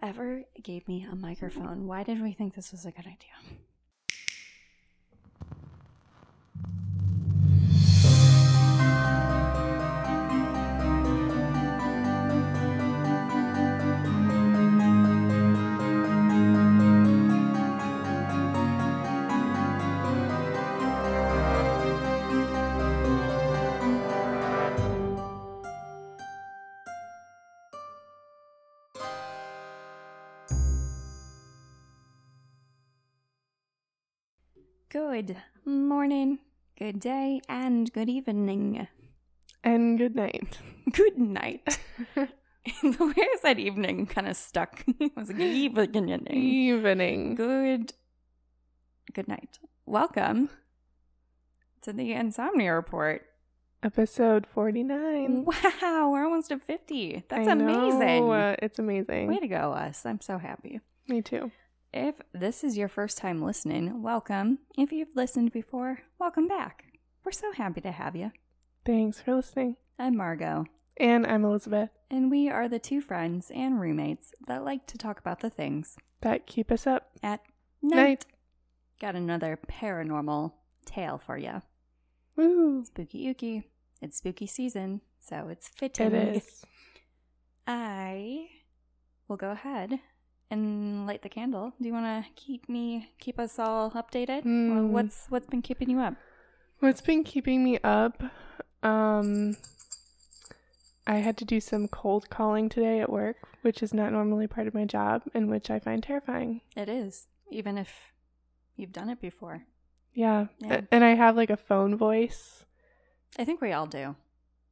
Whoever gave me a microphone, why did we think this was a good idea? Good morning, good day, and good evening. And good night. Good night. the way I said evening kind of stuck. I was like, evening. Evening. Good. Good night. Welcome to the Insomnia Report. Episode 49. Wow, we're almost at 50. That's I know, amazing. uh, it's amazing. Way to go, us. I'm so happy. Me too. If this is your first time listening, welcome. If you've listened before, welcome back. We're so happy to have you. Thanks for listening. I'm Margot, And I'm Elizabeth. and we are the two friends and roommates that like to talk about the things That keep us up. at night. Night. Got another paranormal tale for you. Woo. Spooky Ookie. It's spooky season, so it's fitting. It is. I will go ahead and light the candle. Do you want to keep me, keep us all updated? Well, what's what's been keeping you up? What's been keeping me up? Um, I had to do some cold calling today at work, which is not normally part of my job and which I find terrifying. It is, even if you've done it before. Yeah. Yeah. And I have like a phone voice. I think we all do.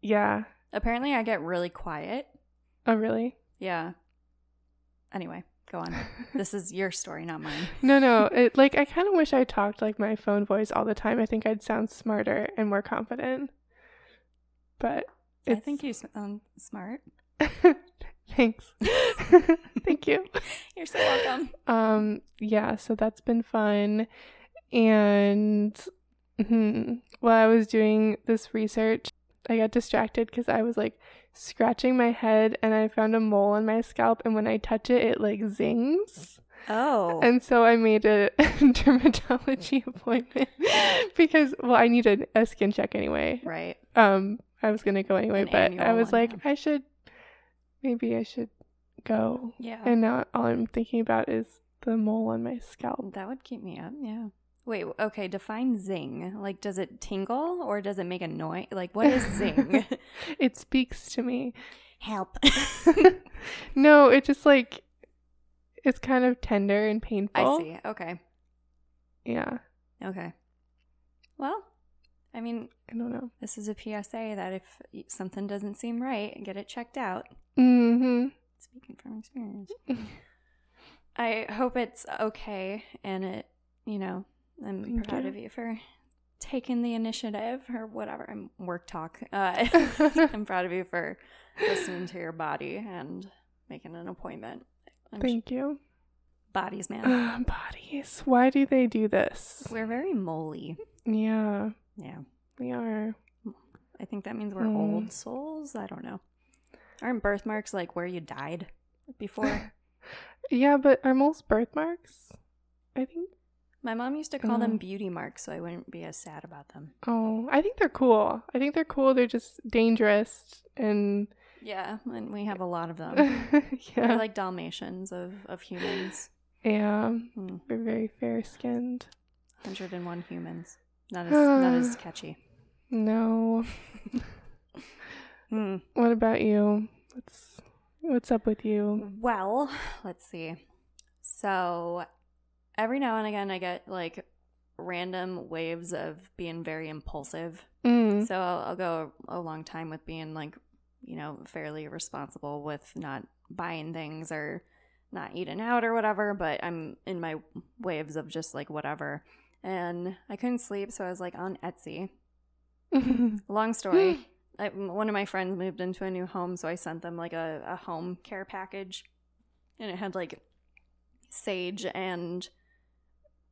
Yeah. Apparently, I get really quiet. Oh, really? Yeah. Anyway, go on. this is your story, not mine. No, no. It like I kind of wish I talked like my phone voice all the time. I think I'd sound smarter and more confident. But I think you sound smart. thanks. Thank you. You're so welcome. Um yeah, so that's been fun. And hmm, while I was doing this research, I got distracted cuz I was like scratching my head and I found a mole on my scalp and when I touch it it like zings. Oh. And so I made a dermatology appointment because well I needed a skin check anyway. right. Um I was going to go anyway, An but I was one, like yeah. I should maybe I should go. Yeah. And now all I'm thinking about is the mole on my scalp. that would keep me up. Yeah. Wait, okay, define zing. Like, does it tingle or does it make a noise? Like, what is zing? it speaks to me. Help. no, it just like it's kind of tender and painful. I see. Okay. Yeah. Okay. Well, I mean, I don't know. this is a PSA that if something doesn't seem right, get it checked out. Mm Mhm. Speaking from experience. I hope it's okay and it, you know, I'm Thank proud you. of you for taking the initiative or whatever. I'm work talk. Uh, I'm proud of you for listening to your body and making an appointment. I'm Thank you. bodies, man. Uh, bodies. Why do they do this? We're very moly. Yeah, Yeah. we are. I think that means we're Mm. old souls. I don't know. Aren't birthmarks like where you died before? Yeah, but are most birthmarks? I think. My mom used to call them Oh. beauty marks, so I wouldn't be as sad about them. Oh, I think they're cool. I think they're cool. They're just dangerous and Yeah, and we have a lot of them. yeah, They're like Dalmatians of, of humans. yeah. Hmm. We're very fair skinned. 101 humans. Not as not as catchy. No. Hmm. What about you? What's what's up with you? Well, let's see. So every now and again, I get like random waves of being very impulsive. Mm. So I'll, I'll go a long time with being like, you know, fairly responsible with not buying things or not eating out or whatever. But I'm in my waves of just like whatever. And I couldn't sleep, so I was like on Etsy. Long story. I, one of my friends moved into a new home, so I sent them like a, a home care package, and it had like sage and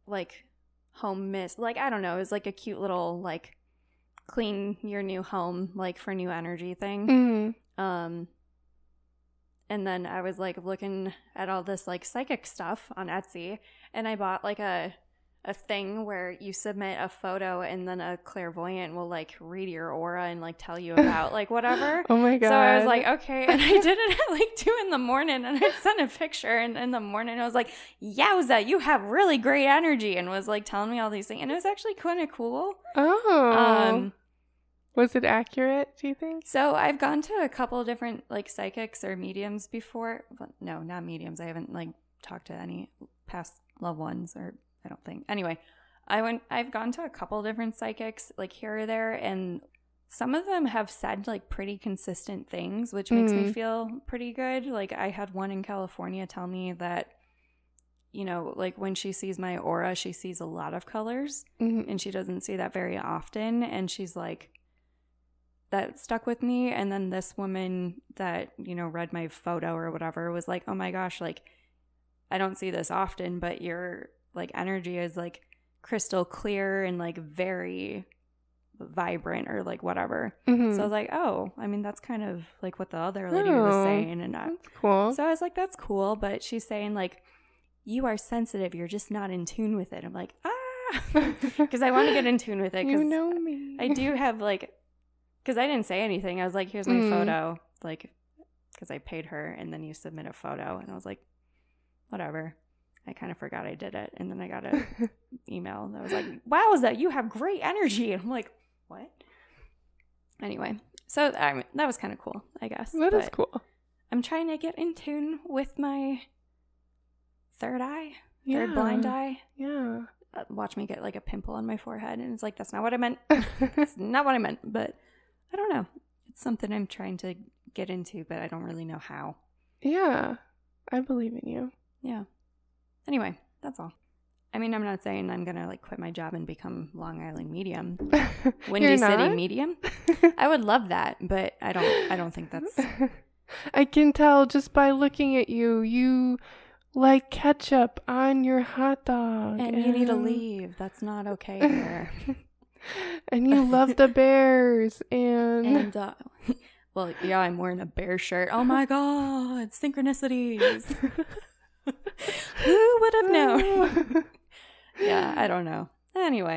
like home mist. Like I don't know, it was like a cute little like clean your new home like for new energy thing. mm. Um, and then I was like looking at all this like psychic stuff on Etsy, and I bought like a a thing where you submit a photo and then a clairvoyant will like read your aura and like tell you about like whatever. Oh my god. So I was like, okay. And I did it at like two in the morning and I sent a picture and in the morning I was like, Yowza, you have really great energy and was like telling me all these things. And it was actually kind of cool. oh. Um was it accurate, do you think? so I've gone to a couple different like psychics or mediums before. Well, no, not mediums. I haven't like talked to any past loved ones or I don't think. Anyway, I went I've gone to a couple different psychics like here or there and some of them have said like pretty consistent things, which makes me Mm. feel pretty good. Like I had one in California tell me that you know, like when she sees my aura, she sees a lot of colors Mhm. and she doesn't see that very often and she's like that stuck with me and then this woman that you know read my photo or whatever was like oh my gosh like i don't see this often but your like energy is like crystal clear and like very vibrant or like whatever Mhm. so i was like oh i mean that's kind of like what the other lady was Oh. saying and I, That's cool. so I was like, that's cool. But she's saying, like, you are sensitive. You're just not in tune with it. I'm like, ah. Because I want to get in tune with it. you know me. I do have, like, because I didn't say anything. I was like, here's my Mm. photo. Like, because I paid her. And then you submit a photo. And I was like, whatever. I kind of forgot I did it. And then I got an email that was like, wow, is that you have great energy. And I'm like, what? Anyway. So I mean, that was kind of cool, I guess. That is but- cool. I'm trying to get in tune with my third eye, Yeah. third blind eye. Yeah. Uh, watch me get like a pimple on my forehead, and it's like that's not what I meant. That's not what I meant. But I don't know. It's something I'm trying to get into, but I don't really know how. yeah. I believe in you. Yeah. Anyway, that's all. I mean, I'm not saying I'm gonna like quit my job and become Long Island medium, Windy City medium. I would love that, but I don't. I don't think that's. I can tell just by looking at you. You like ketchup on your hot dog. And you need to leave. That's not okay here. and you love the bears and, And uh, well, yeah, I'm wearing a bear shirt. Oh my god, synchronicities. Who would have known? yeah, I don't know. Anyway,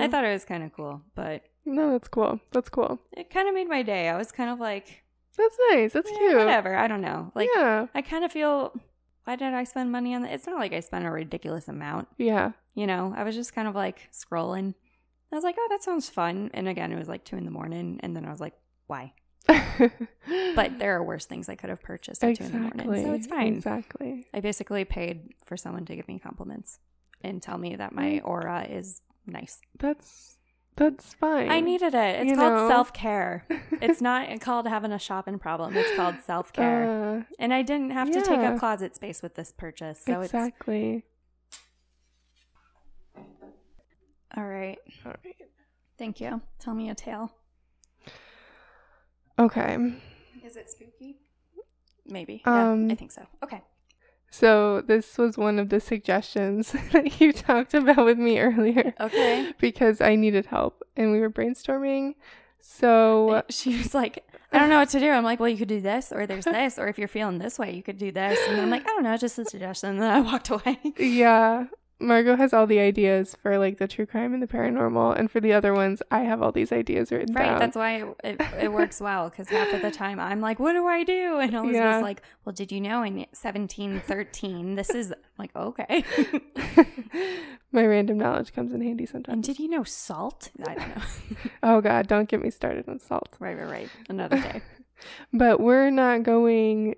I thought it was kind of cool, but No, that's cool. That's cool. it kind of made my day. I was kind of like, That's nice. That's eh, cute. whatever. I don't know. Like, yeah. I kind of feel. Why did I spend money on that? It's not like I spent a ridiculous amount. Yeah. You know, I was just kind of like scrolling. I was like, oh, that sounds fun. And again, it was like two in the morning. And then I was like, why? But there are worse things I could have purchased at two in the morning. So it's fine. Exactly. I basically paid for someone to give me compliments and tell me that my aura is nice. That's that's fine. I needed it. It's You called self care. It's not called having a shopping problem. It's called self care. Uh, and I didn't have to take up closet space with this purchase. So exactly. it's all right. All right. Thank you. Tell me a tale. Okay. Is it spooky? Maybe. Yeah, Um, I think so. Okay. So this was one of the suggestions that you talked about with me earlier Okay. because I needed help and we were brainstorming. So she was like, I don't know what to do. I'm like, well, you could do this, or there's this, or if you're feeling this way, you could do this. And I'm like, I don't know, just a suggestion. And then I walked away. yeah, Margot has all the ideas for like the true crime and the paranormal, and for the other ones, I have all these ideas written Right. down. Right, that's why it, it, it works well because half of the time I'm like, what do I do? And Elizabeth's Yeah. like, well, did you know in 1713, this is I'm like, okay. My random knowledge comes in handy and sometimes. did you know salt? I don't know. oh God, don't get me started on salt. right, right, right. Another day. But we're not going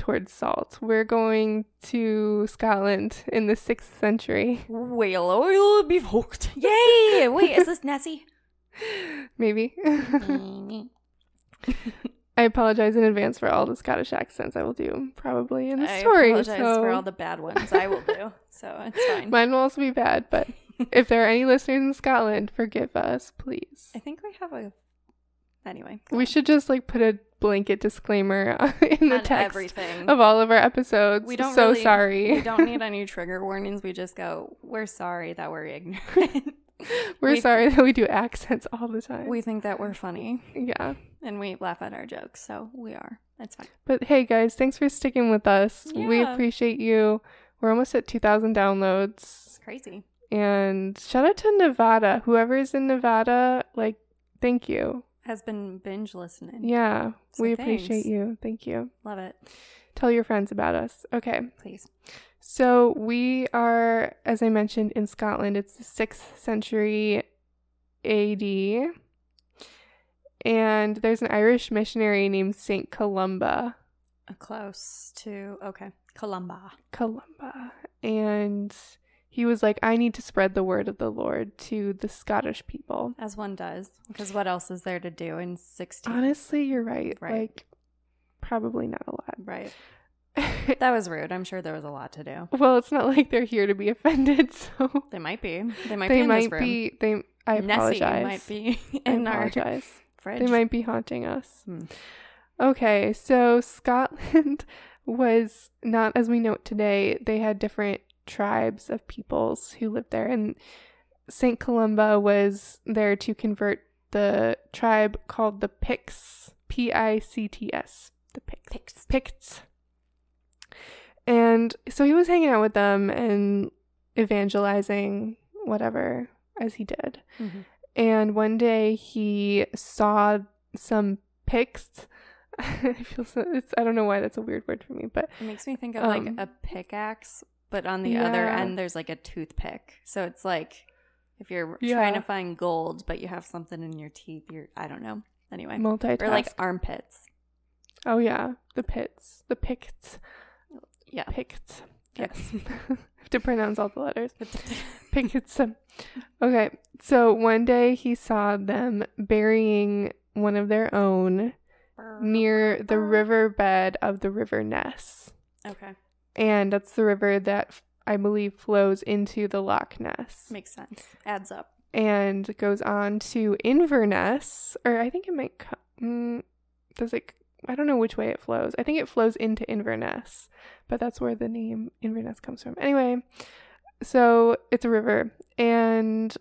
towards salt. We're going to Scotland in the sixth century. Whale oil be hooked. Yay! Wait, is this Nessie? Maybe. I apologize in advance for all the Scottish accents I will do probably in the I story. apologize so for all the bad ones I will do. So it's fine. mine will also be bad, but if there are any listeners in Scotland, forgive us, please. I think we have a. Anyway, We should just like put a blanket disclaimer in the on text everything. of all of our episodes. We don't so really- sorry. we don't need any trigger warnings. We just go, we're sorry that we're ignorant. We're We- sorry that we do accents all the time. We think that we're funny yeah. and we laugh at our jokes, so we are. That's fine. But hey, guys, thanks for sticking with us. We appreciate you. We're almost at 2,000 downloads. It's crazy. And shout out to Nevada. Whoever is in Nevada, like, thank you. Has been binge listening. Yeah, So we thanks. appreciate you. Thank you. Love it. Tell your friends about us. Okay. Please. So we are, as I mentioned, in Scotland. It's the 6th century AD. And there's an Irish missionary named St. Columba. Uh, Close to okay. Columba. Columba. And he was like, I need to spread the word of the Lord to the Scottish people. As one does. Because what else is there to do in sixteen? Honestly, you're right. Right. Like, probably not a lot. Right. That was rude. I'm sure there was a lot to do. well, it's not like they're here to be offended, so They might be. They might they be might be. They. I apologize. Nessie might be I in our apologize. fridge. They might be haunting us. Hmm. Okay, so Scotland was not as we know it today. They had different tribes of peoples who lived there, and St. Columba was there to convert the tribe called the Picts. P I C T S. The Picts. Picts. Picts. And so he was hanging out with them and evangelizing, whatever, as he did. Mhm. And one day he saw some Picts. I feel so. It's, I don't know why that's a weird word for me, but It makes me think of like Um, a pickaxe, but on the other end there's like a toothpick. So it's like if you're Yeah. trying to find gold, but you have something in your teeth, you're I don't know. Anyway, multitask. or like armpits. oh yeah, the pits, the Picts, Yeah. Picts. Yes, have to pronounce all the letters. Picts. Okay, so one day he saw them burying one of their own near the riverbed of the River Ness. Okay, And that's the river that I believe flows into the Loch Ness makes sense. Adds up. and goes on to Inverness, or I think it might come. Mm, does it? I don't know which way it flows. I think it flows into Inverness, but that's where the name Inverness comes from. Anyway, so it's a river, and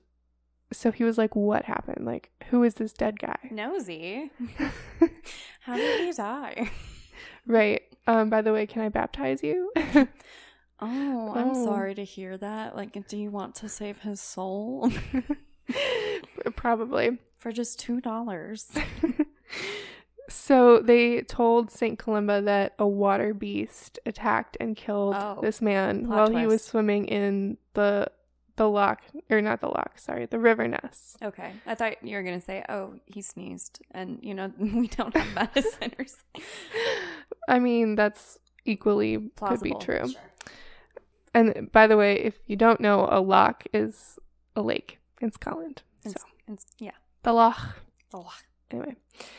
so he was like, "What happened? Like, who is this dead guy?" Nosy. How did he die? right. Um. By the way, can I baptize you? Oh, I'm Oh. sorry to hear that. Like, do you want to save his soul Probably. for just two dollars? So they told St. Columba that a water beast attacked and killed Oh, this man while he was swimming in the the loch or not the loch, sorry, the river Ness. Okay, I thought you were gonna say, "Oh, he sneezed," and you know we don't have medicine or. I mean, that's equally Plausible. could be true. Sure. And by the way, if you don't know, a loch is a lake in Scotland. So It's, it's, yeah. the loch. Oh, Anyway,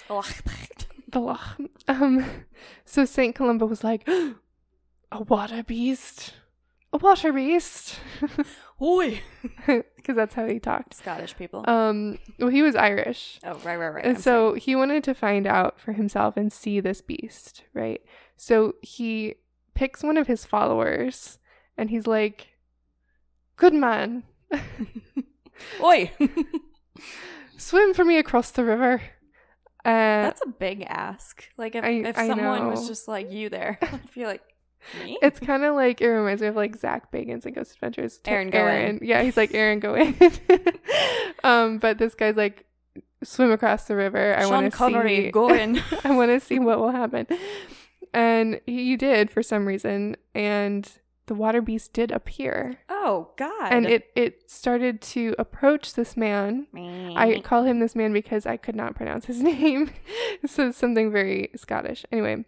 oh. the loch. Um, so Saint Columba was like, a water beast, water beast, Oi. because that's how he talked. Scottish people. Um, well, he was Irish, oh, right, right, right. and I'm so he wanted to find out for himself and see this beast, right? So he picks one of his followers, and he's like, "Good man, sorry. Oi. swim for me across the river." Uh, That's a big ask. Like if, I- if someone was just like you there, I'd be like, me? It's kind of like it reminds me of like Zak Bagans and Ghost Adventures. to Aaron, go in. Yeah, he's like Aaron, go in. um, but this guy's like swim across the river. I want to see. go in. I want to see what will happen. And he did for some reason, and the water beast did appear, oh God. and it it started to approach this man. I call him this man because I could not pronounce his name. so something very Scottish. Anyway,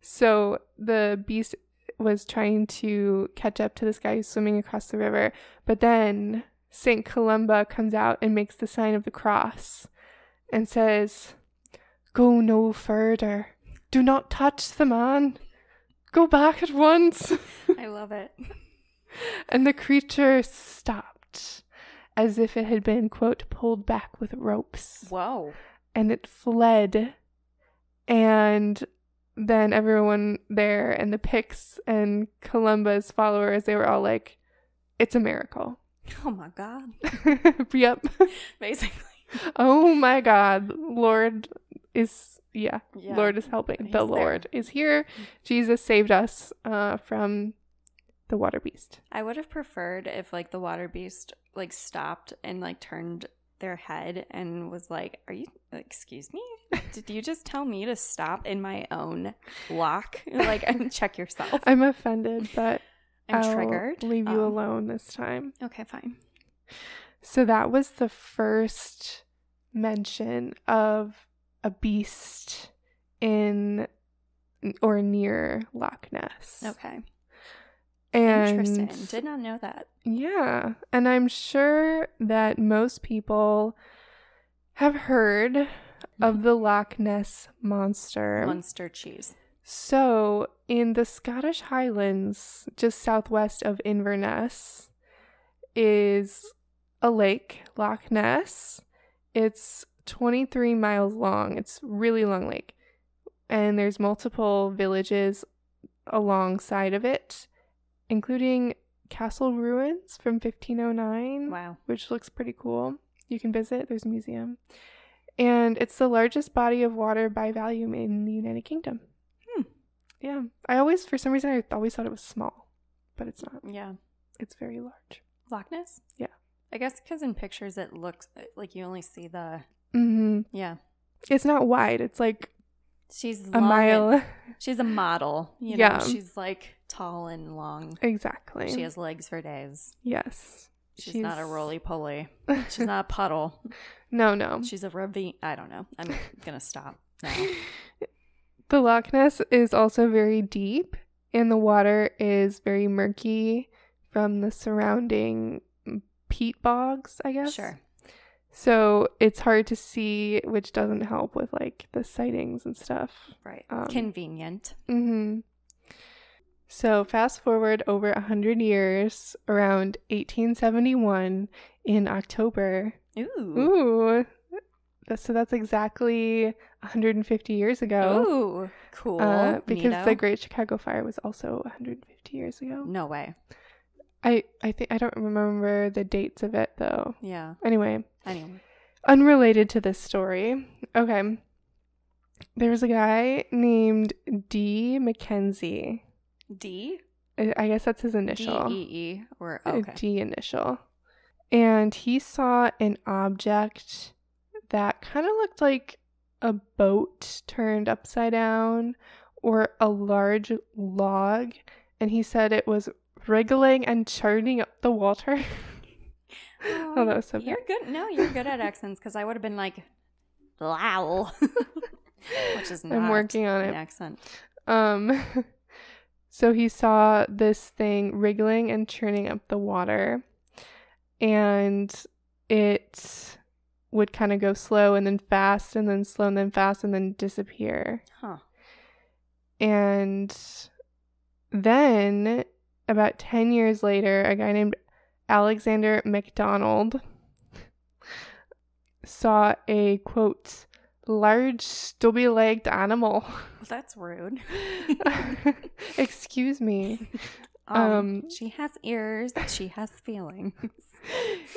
so the beast was trying to catch up to this guy who's swimming across the river, but then Saint Columba comes out and makes the sign of the cross and says, Go no further. Do not touch the man. Go back at once. I love it. And the creature stopped as if it had been, quote, pulled back with ropes. Whoa. And it fled. And then everyone there and the Picts and Columba's followers, they were all like, it's a miracle. Oh my god. yep. Basically. Oh my God. Lord is, yeah, Yeah. Lord is helping. He's the there. Lord is here. Jesus saved us uh, from the water beast. I would have preferred if like the water beast like stopped and like turned their head and was like, "Are you excuse me? Did you just tell me to stop in my own loch? Like and check yourself." I'm offended, but I'm I'll triggered. leave you Oh. alone this time. Okay, fine. So that was the first mention of a beast in or near Loch Ness. Okay. And Interesting. Did not know that. Yeah, and I'm sure that most people have heard of mm-hmm. the Loch Ness monster. Monster cheese. So, in the Scottish Highlands, just southwest of Inverness, is a lake, Loch Ness. It's 23 miles long. It's really long lake. And there's multiple villages alongside of it, including castle ruins from 1509 Wow. which looks pretty cool. You can visit, there's a museum. And it's the largest body of water by volume in the United Kingdom. Hmm. Yeah. I always, for some reason, I always thought it was small, but it's not. Yeah. It's very large. Loch Ness? Yeah. I guess because in pictures it looks like you only see the. hmm Yeah. It's not wide, it's like She's a long mile. and- she's a model. You know, Yeah. she's like tall and long. exactly. She has legs for days. yes. She's, not a roly poly. She's not a puddle. no, no. She's a ravine. I don't know. I'm gonna stop now. The Loch Ness is also very deep, and the water is very murky from the surrounding peat bogs, I guess. Sure. So it's hard to see, which doesn't help with like the sightings and stuff. Right. Um, Convenient. Mm-hmm. So fast forward over a hundred years, around 1871, in October. Ooh. Ooh, so that's exactly 150 years ago. Ooh. Cool. Uh, because Neato. the Great Chicago Fire was also 150 years ago. No way. I I think I don't remember the dates of it though. Yeah. Anyway, Anyway. unrelated to this story. Okay. There was a guy named D. Mackenzie. D. I I guess that's his initial. E E or oh, okay. D initial. And he saw an object that kind of looked like a boat turned upside down or a large log. And he said it was wriggling and churning up the water. Oh, that was so You're good. No, you're good at accents because I would have been like, "Wow," which is not I'm working on an it. accent. Um, so he saw this thing wriggling and churning up the water, and it would kind of go slow and then fast and then slow and then fast and then disappear. Huh. And then about 10 years later, a guy named Alexander McDonald saw a quote, large stubby legged animal. That's rude. Excuse me. Um, Um, she has ears. She has feelings.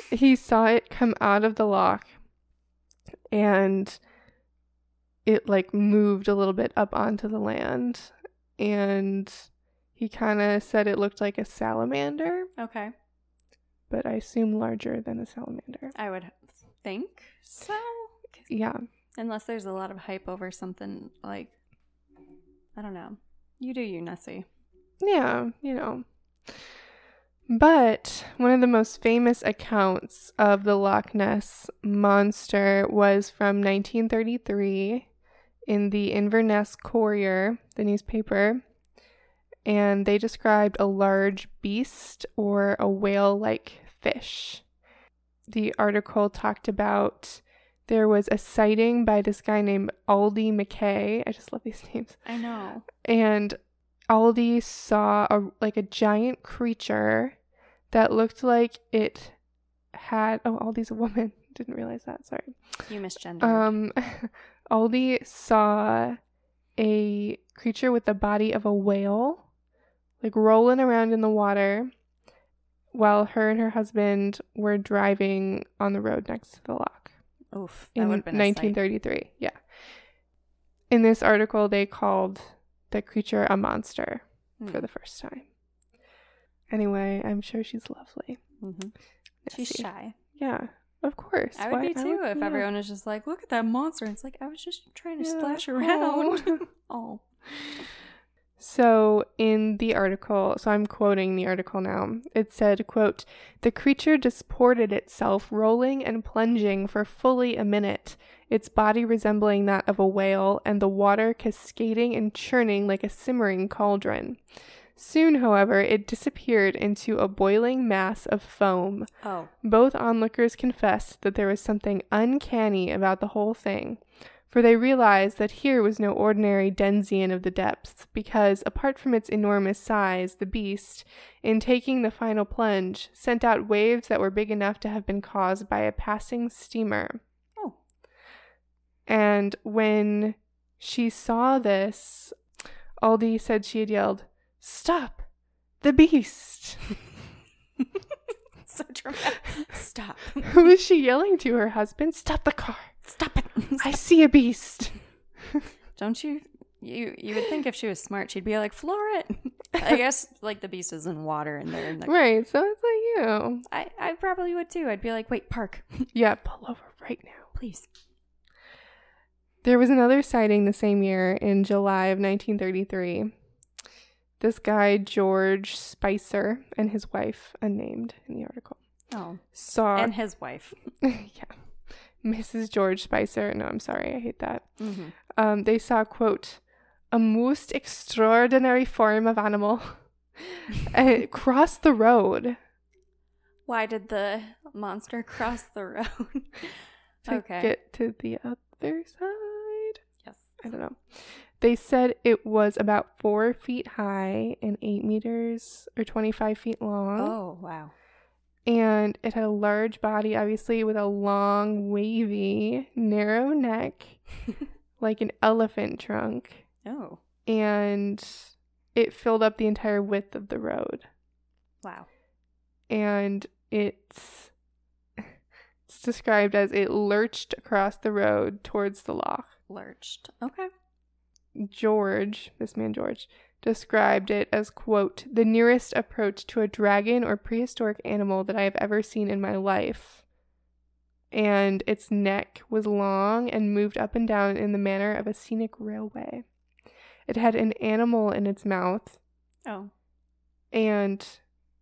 He saw it come out of the loch and it like moved a little bit up onto the land. And he kind of said it looked like a salamander, Okay, but I assume larger than a salamander. I would think so. Yeah. Unless there's a lot of hype over something like, I don't know. You do you, Nessie. Yeah, you know. But one of the most famous accounts of the Loch Ness monster was from 1933 in the Inverness Courier, the newspaper. And they described a large beast or a whale like fish. The article talked about there was a sighting by this guy named Aldie Mackay. I just love these names I know. and Aldie saw a like a giant creature that looked like it had oh Aldie's a woman didn't realize that sorry You misgendered. um Aldie saw a creature with the body of a whale like rolling around in the water while her and her husband were driving on the road next to the loch Oof. That in would have been a 1933. Yeah. In this article, they called the creature a monster for Hmm. the first time. Anyway, I'm sure she's lovely. Mhm. She's shy. Yeah, of course. I would Why- be too would- if yeah. everyone was just like, "Look at that monster." And it's like I was just trying to Yeah. splash around. oh. So in the article, so I'm quoting the article now. It said, quote, "The creature disported itself, rolling and plunging for fully a minute, its body resembling that of a whale and the water cascading and churning like a simmering cauldron. Soon, however, it disappeared into a boiling mass of foam. Oh. Both onlookers confessed that there was something uncanny about the whole thing, for they realized that here was no ordinary denizen of the depths, because apart from its enormous size, the beast, in taking the final plunge, sent out waves that were big enough to have been caused by a passing steamer. Oh. And when she saw this, Aldie said she had yelled, Stop! The beast! so dramatic. Stop. Who was she yelling to? Her husband? Stop the car! Stop it. I see a beast! Don't you? You you would think if she was smart, she'd be like, floor it. I guess like the beast is in water and they're in the. Right, so it's like you. I I probably would too. I'd be like, wait, park, Yeah, pull over right now. please. There was another sighting the same year in July of 1933. This guy, George Spicer, and his wife, unnamed in the article, Oh, saw. and his wife. yeah. Mrs. George Spicer. No, I'm sorry, I hate that. Mm-hmm. um, they saw, quote, a most extraordinary form of animal uh, cross the road. Why did the monster cross the road? to okay. get to the other side. yes. I don't know. They said it was about four feet high and eight meters or 25 feet long. Oh wow. And it had a large body, obviously, with a long, wavy, narrow neck, like an elephant trunk. Oh And it filled up the entire width of the road. wow. and it's it's described as it lurched across the road towards the loch. Lurched. Okay. George, this man George, described it as quote the nearest approach to a dragon or prehistoric animal that I have ever seen in my life. And its neck was long and moved up and down in the manner of a scenic railway. It had an animal in its mouth Oh. and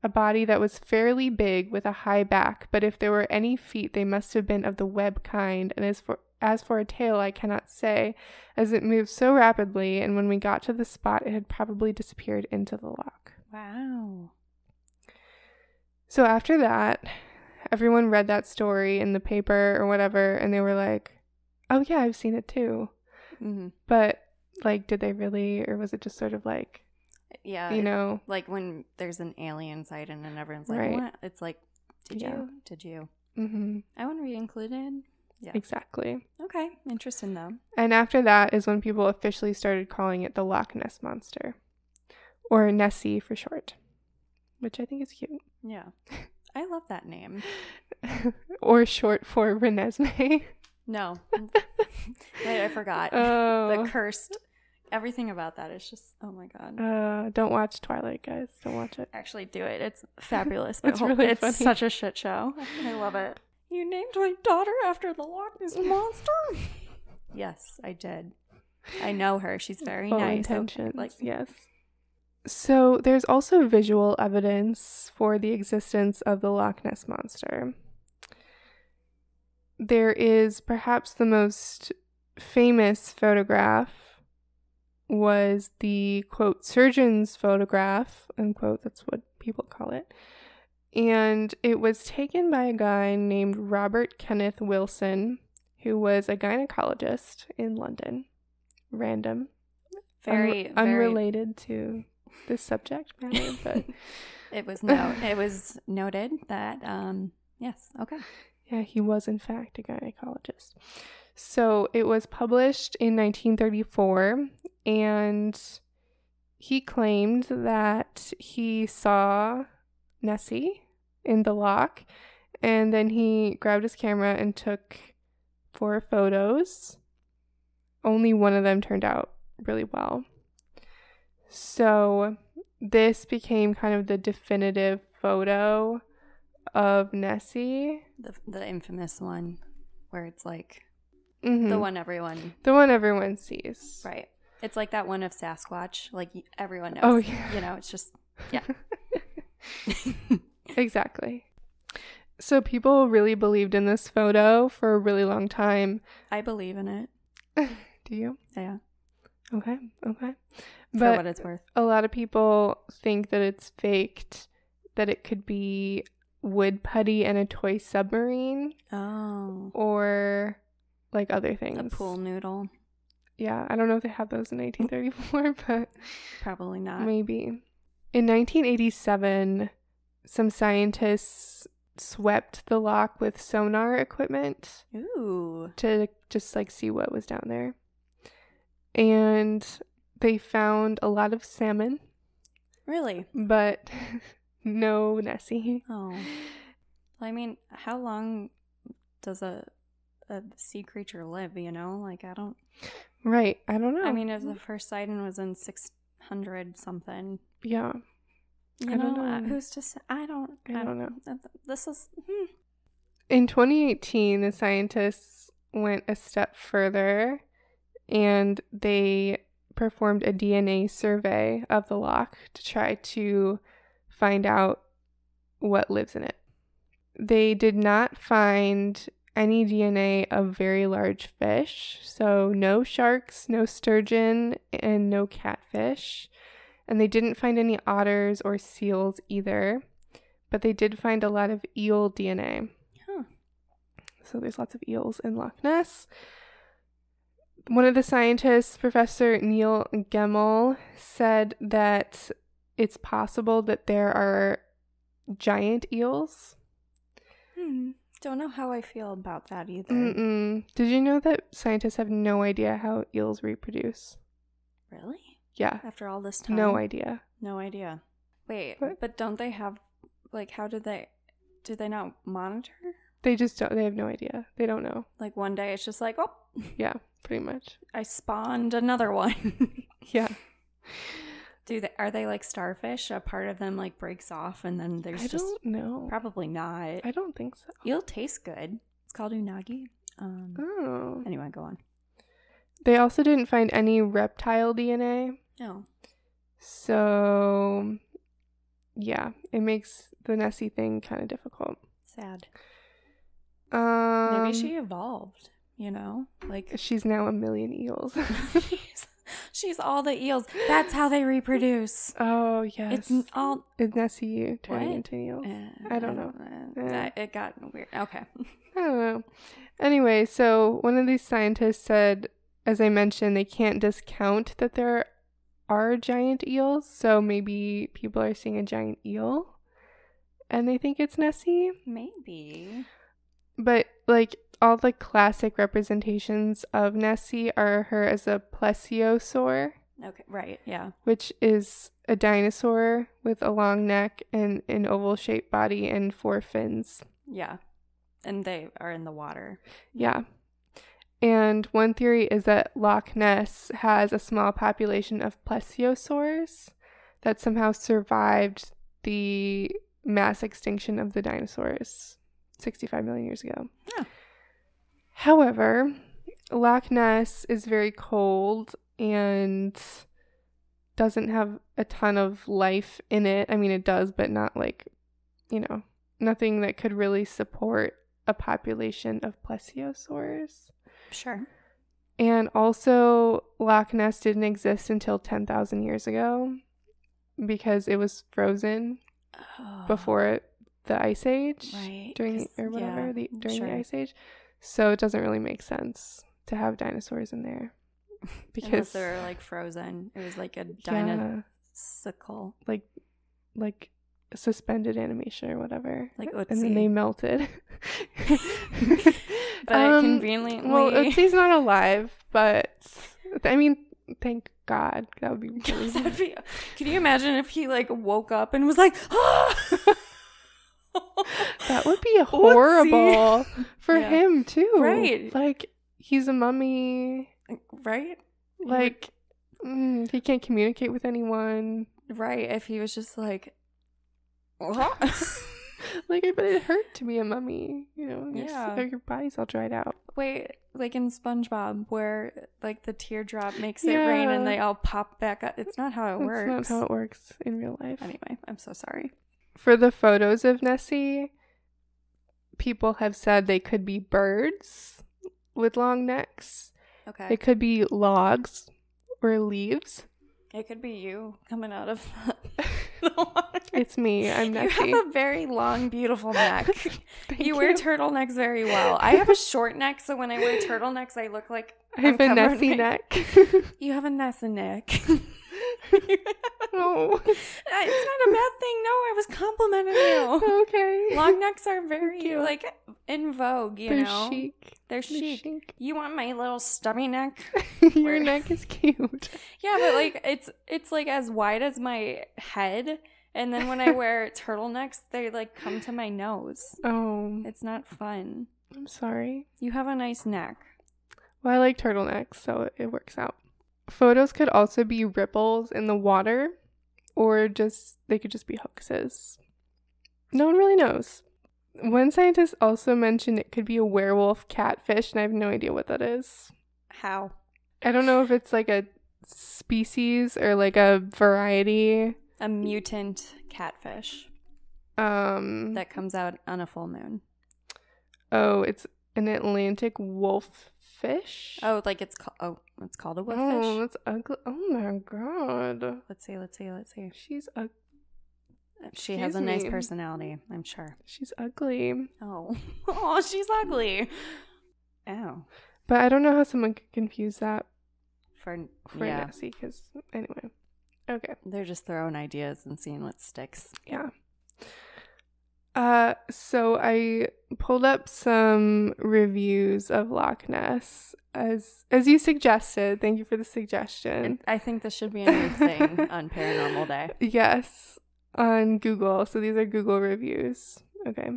a body that was fairly big with a high back, but if there were any feet, they must have been of the web kind. And as for as for a tail, I cannot say, as it moved so rapidly, and when we got to the spot, it had probably disappeared into the loch. Wow. So after that, everyone read that story in the paper or whatever, and they were like, "Oh yeah, I've seen it too." Mm-hmm. But like, did they really, or was it just sort of like, Yeah. you know? like when there's an alien sighting and everyone's like, Right. "What?" It's like, "Did Yeah. you? Did you?" hmm I want to be included. Yeah. Exactly. Okay. Interesting though. And after that is when people officially started calling it the Loch Ness Monster, or Nessie for short, which I think is cute, Yeah. I love that name. or short for Renesmee. No. Wait, I forgot. Oh, the cursed. Everything about that is just oh my god. uh, don't watch Twilight, guys. Don't watch it. Actually, do it. It's fabulous. It's really it's funny. such a shit show. I love it. You named my daughter after the Loch Ness monster. yes, I did. I know her. She's very Full nice. okay, intentions. Like yes. So there's also visual evidence for the existence of the Loch Ness monster. There is perhaps the most famous photograph was the quote surgeon's photograph unquote that's what people call it and it was taken by a guy named Robert Kenneth Wilson who was a gynecologist in London random very, Unre- very unrelated to this subject matter, but It was no. it was noted that um. Yes. Okay. yeah, he was in fact a gynecologist. So it was published in 1934, and he claimed that he saw Nessie in the loch. And then he grabbed his camera and took four photos. Only one of them turned out really well. So this became kind of the definitive photo of Nessie. The, the infamous one where it's like Mhm. the one everyone, The one everyone sees. right? It's like that one of Sasquatch. Like everyone knows. Oh, yeah. You know, it's just, yeah. Exactly. So people really believed in this photo for a really long time. I believe in it. Do you? Yeah. Okay. Okay. For But what it's worth. a lot of people think that it's faked, that it could be wood putty and a toy submarine Oh. or like other things. A pool noodle. Yeah, I don't know if they had those in 1934, but Probably not. maybe. In 1987, some scientists swept the loch with sonar equipment Ooh. to just like see what was down there. And they found a lot of salmon, Really? but no Nessie. Oh. Well, I mean, how long does a a sea creature live, you know? Like I don't Right. I don't know. I mean if the first sighting was in six hundred something. yeah. You I don't uh, know. who's to say I don't I don't know. This is hmm. In 2018, the scientists went a step further and they performed a DNA survey of the loch to try to find out what lives in it. They did not find any DNA of very large fish, so no sharks, no sturgeon, and no catfish. And they didn't find any otters or seals either, but they did find a lot of eel DNA. Huh. So there's lots of eels in Loch Ness. One of the scientists, Professor Neil Gemmell, said that it's possible that there are giant eels. Hmm. Don't know how I feel about that either. Mm-mm. Did you know that scientists have no idea how eels reproduce? Really? Yeah, After all this time? no idea. No idea. Wait, What? but don't they have like how did they do they not monitor? They just don't. They have no idea. They don't know. Like one day it's just like, oh, Yeah, pretty much. I spawned another one. Yeah. do they are they like starfish? A part of them like breaks off and then there's I just don't know. probably not. I don't think so. You'll taste good. It's called unagi. Um. Oh. Anyway, go on. They also didn't find any reptile DNA. No. So, yeah, it makes the Nessie thing kind of difficult. Sad. Um, Maybe she evolved. You know, like She's now a million eels. she's, she's all the eels. That's how they reproduce. oh yes, It's all. is Nessie turning What? into eels? Uh, I don't know. uh, Eh. it got weird. Okay. I don't know. Anyway, so one of these scientists said, as I mentioned, they can't discount that there are giant eels. So maybe people are seeing a giant eel, and they think it's Nessie. Maybe. But like all the classic representations of Nessie are her as a plesiosaur, Okay. Right. Yeah. which is a dinosaur with a long neck and an oval shaped body and four fins. Yeah. And they are in the water. Yeah. And one theory is that Loch Ness has a small population of plesiosaurs that somehow survived the mass extinction of the dinosaurs 65 million years ago. Yeah. However, Loch Ness is very cold and doesn't have a ton of life in it. I mean, it does, but not like, you know, nothing that could really support a population of plesiosaurs. Sure. And also, Loch Ness didn't exist until 10,000 years ago because it was frozen oh. before the Ice Age Oh. Right. during or whatever yeah, the during sure. the Ice Age. So it doesn't really make sense to have dinosaurs in there Unless because they're like frozen. It was like a yeah, dinosaur. like like suspended animation or whatever. Like and then they melted. But Um, conveniently. Well, Ötzi's not alive, but I mean, thank God. That would be really That'd be, can you imagine if he like woke up and was like, ah! That would be horrible for Yeah. him too. Right. Like he's a mummy. right? Like mm, he can't communicate with anyone. Right. If he was just like, Like I bet it hurt to be a mummy. You know, Yeah. your body's all dried out. wait, like in SpongeBob, where like the teardrop makes it rain and they all pop back up. It's not how it That's works. not how it works in real life. Anyway, I'm so sorry. For the photos of Nessie, people have said they could be birds with long necks. Okay. It could be logs or leaves. It could be you coming out of the water. It's me. I'm You have a very long, beautiful neck. Thank you wear turtlenecks very well. I have a short neck, so when I wear turtlenecks, I look like I have I'm a Nessie neck. You have a Nessa neck. oh, it's not a bad thing. No, I was complimenting you. okay. Long necks are very like in vogue, you They're know. chic. They're They're chic. chic. You want my little stubby neck? Your neck is cute. Yeah, but like it's it's like as wide as my head, and then when I wear turtlenecks, they like come to my nose. Oh, It's not fun. I'm sorry. You have a nice neck. Well, I like turtlenecks, so it works out. Photos could also be ripples in the water, or just they could just be hoaxes. No one really knows. One scientist also mentioned it could be a werewolf catfish, and I have no idea what that is. How? I don't know if it's like a species or like a variety. A mutant catfish Um that comes out on a full moon. oh, it's an Atlantic wolf fish. Oh, like it's called. Oh, it's called a oh, that's ugly. Oh my god. Let's see. Let's see. Let's see. She's ugly. She has a nice me. personality. I'm sure. She's ugly. Oh, oh, she's ugly. Oh, But I don't know how someone could confuse that for for yeah, Nessie, because anyway. Okay. they're just throwing ideas and seeing what sticks. Yeah. Uh so I pulled up some reviews of Loch Ness as as you suggested. Thank you for the suggestion. I think this should be a new thing on Paranormal Day. Yes, on Google. So these are Google reviews. Okay.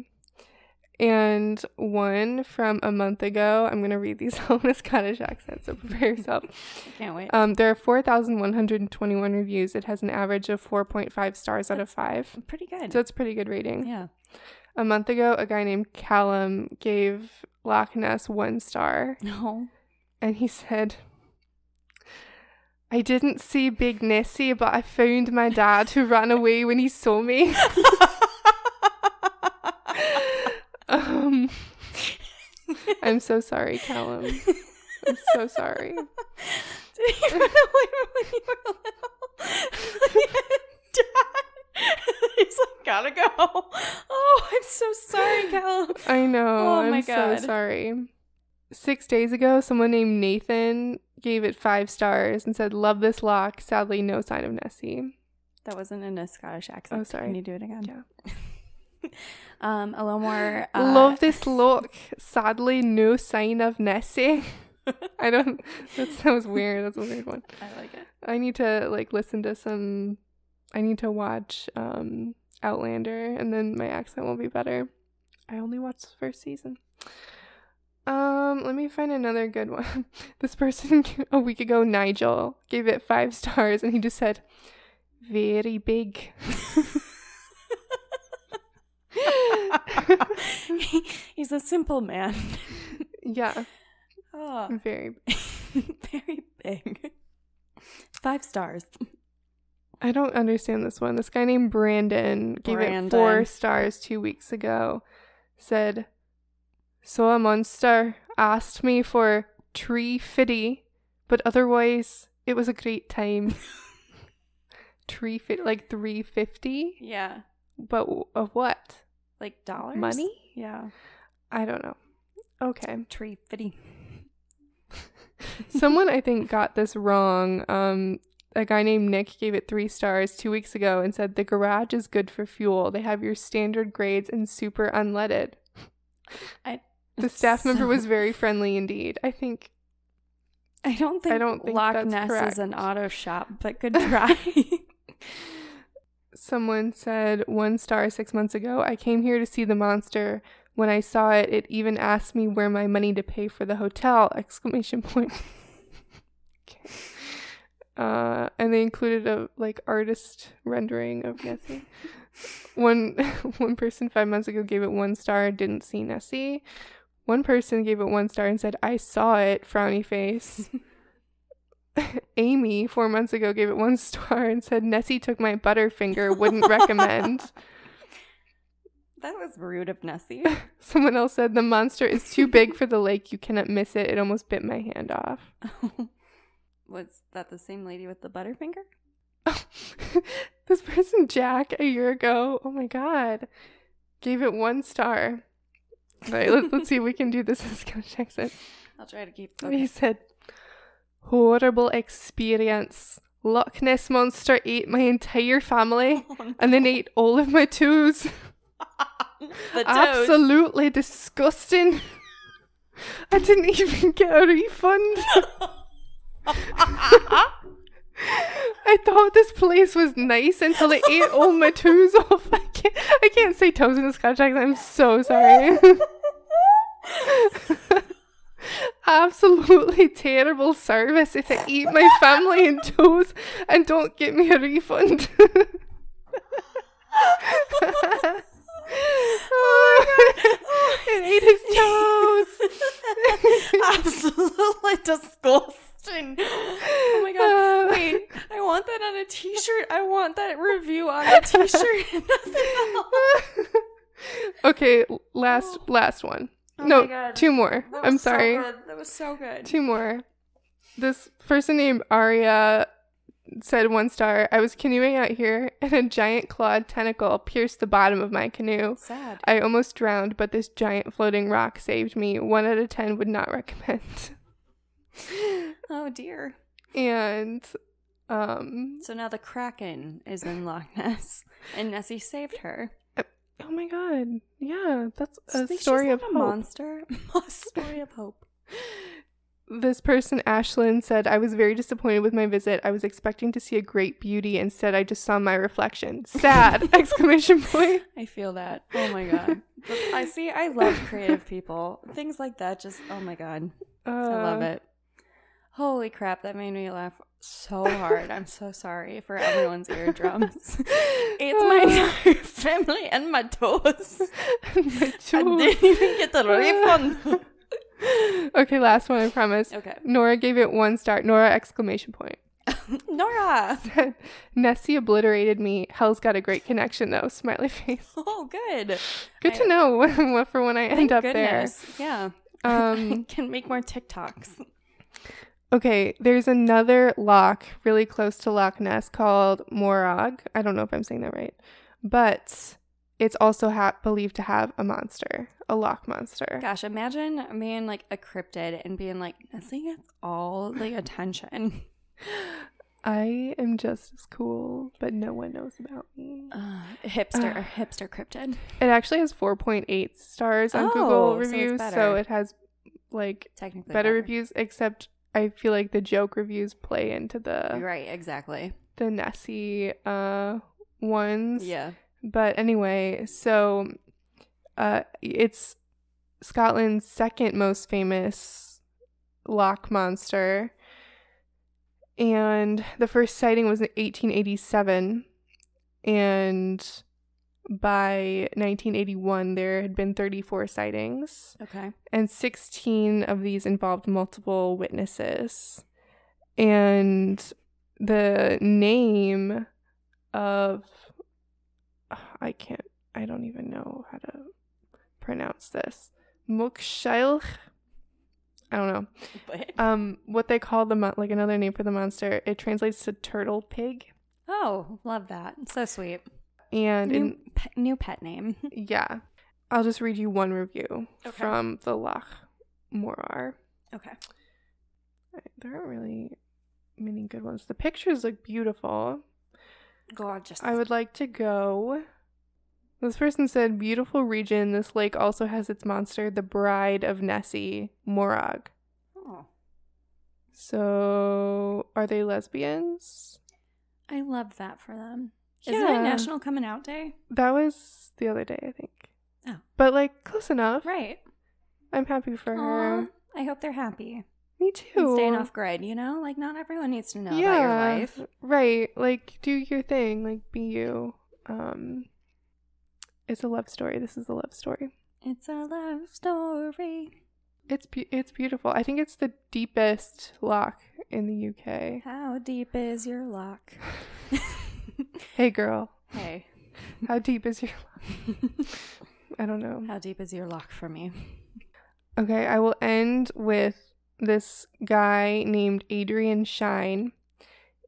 And one from a month ago, I'm going to read these all in a Scottish accent, so prepare yourself. Can't wait. Um, there are 4,121 reviews. It has an average of 4.5 stars out of 5. Pretty good. So it's pretty good rating. yeah. A month ago, a guy named Callum gave Loch Ness one star, No. and he said, I didn't see Big Nessie, but I found my dad who ran away when he saw me. um, I'm so sorry, Callum. I'm so sorry. Did he run away when you were little? He's like, gotta go. Oh, I'm so sorry, Cal. I know. Oh I'm my so sorry. Six days ago, someone named Nathan gave it five stars and said, Love this loch. Sadly, no sign of Nessie. That wasn't in a Scottish accent. Oh, sorry. Can you do it again? Yeah. um, a little more. Uh, Love this look. Sadly, no sign of Nessie. I don't. That sounds weird. That's a weird one. I like it. I need to like listen to some. I need to watch um Outlander, and then my accent will be better. I only watched the first season. Um, let me find another good one. This person a week ago, Nigel, gave it five stars, and he just said, "Very big." He's a simple man. yeah, Oh, very. very big. Five stars. I don't understand this one. This guy named Brandon gave it four stars two weeks ago. Said, So a monster asked me for tree fitty, but otherwise it was a great time. tree fit like three fifty, Yeah. but w- of what? Like dollars? Money? Yeah. I don't know. Okay, Tree fitty. someone I think got this wrong. Um, a guy named Nick gave it three stars two weeks ago and said the garage is good for fuel. They have your standard grades and super unleaded. I The staff member was very friendly indeed. I think I don't think, I don't think Loch Ness is an auto shop, but good try. someone said one star six months ago. I came here to see the monster. When I saw it, it even asked me where my money to pay for the hotel! Exclamation point. okay. Uh, and they included a like artist rendering of Nessie. one one person five months ago gave it one star, didn't see Nessie. One person gave it one star and said, "I saw it." Frowny face. Amy four months ago gave it one star and said Nessie took my butterfinger, wouldn't recommend. That was rude of Nessie. Someone else said the monster is too big for the lake, you cannot miss it. It almost bit my hand off. Was that the same lady with the butterfinger? this person Jack a year ago, oh my god, gave it one star. All right, let, us see if we can do this in Scottish accent. I'll try to keep. Okay. He said, horrible experience. Loch Ness monster ate my entire family oh, no. and then ate all of my toes. Absolutely disgusting. I didn't even get a refund. I thought this place was nice until it ate all my toes off. I can't, I can't say toes in a Scottish accent. I'm so sorry. absolutely terrible service if they eat my family in toes and don't give me a refund. oh it ate his toes. absolutely disgusting. Oh my god. Uh, Wait, I want that on a t-shirt. I want that review on a t-shirt nothing else. Okay, last oh. last one. Oh no, two more. I'm sorry. So that was so good. Two more. This person named Aria said one star. I was canoeing out here and a giant clawed tentacle pierced the bottom of my canoe. Sad. I almost drowned, but this giant floating rock saved me. One out of ten would not recommend. Oh dear. And um So now the Kraken is in Loch Ness and Nessie saved her. Oh my god. Yeah, that's a story of a hope. monster. a story of hope. This person, Ashlyn, said, I was very disappointed with my visit. I was expecting to see a great beauty. Instead, I just saw my reflection. Sad! Exclamation point. I feel that. Oh my god. I see, I love creative people. Things like that just, oh my god. Uh, I love it. Holy crap, that made me laugh so hard. I'm so sorry for everyone's eardrums. it's my entire family and my toes. my toes. I didn't even get the refund. okay, last one, I promise. Okay. Nora gave it one star. Nora exclamation point. Nora said, Nessie obliterated me. Hell's got a great connection though. Smiley face. Oh, good. Good I, to know for when I end up goodness. there. Yeah. Um, can make more TikToks. Okay, there's another loch really close to Loch Ness called Morag. I don't know if I'm saying that right, but it's also ha- believed to have a monster, a loch monster. Gosh, imagine being like a cryptid and being like, Nessie gets all the attention. I am just as cool, but no one knows about me. Uh, hipster, uh, hipster cryptid. It actually has 4.8 stars on oh, Google reviews, so, so, it has like technically better, better reviews, except I feel like the joke reviews play into the right exactly the Nessie uh ones. Yeah. But anyway, so uh it's Scotland's second most famous loch monster. And the first sighting was in 1887 and by 1981, there had been 34 sightings. Okay. And 16 of these involved multiple witnesses. And the name of. I can't. I don't even know how to pronounce this. Mukshailch. I don't know. What? Um, what they call the mon- like another name for the monster. It translates to turtle pig. Oh, love that. So sweet. And new, in, pe- new pet name. yeah. I'll just read you one review okay. from the Loch Morar. Okay. There aren't really many good ones. The pictures look beautiful. Gorgeous. I would like to go. This person said, beautiful region. This lake also has its monster, the bride of Nessie, Morag. Oh. So, are they lesbians? I love that for them. Isn't it National Coming Out Day? That was the other day, I think. Oh. But like close enough. Right. I'm happy for Aw, her. I hope they're happy. Me And too. staying off grid, you know? Like, not everyone needs to know about your life. Right. Like do your thing. Like be you. Um it's a love story. This is a love story. It's a love story. It's be- it's beautiful. I think it's the deepest loch in the UK. How deep is your lock? Hey girl, hey. how deep is your lock? I don't know. How deep is your lock for me? Okay, I will end with this guy named Adrian Shine,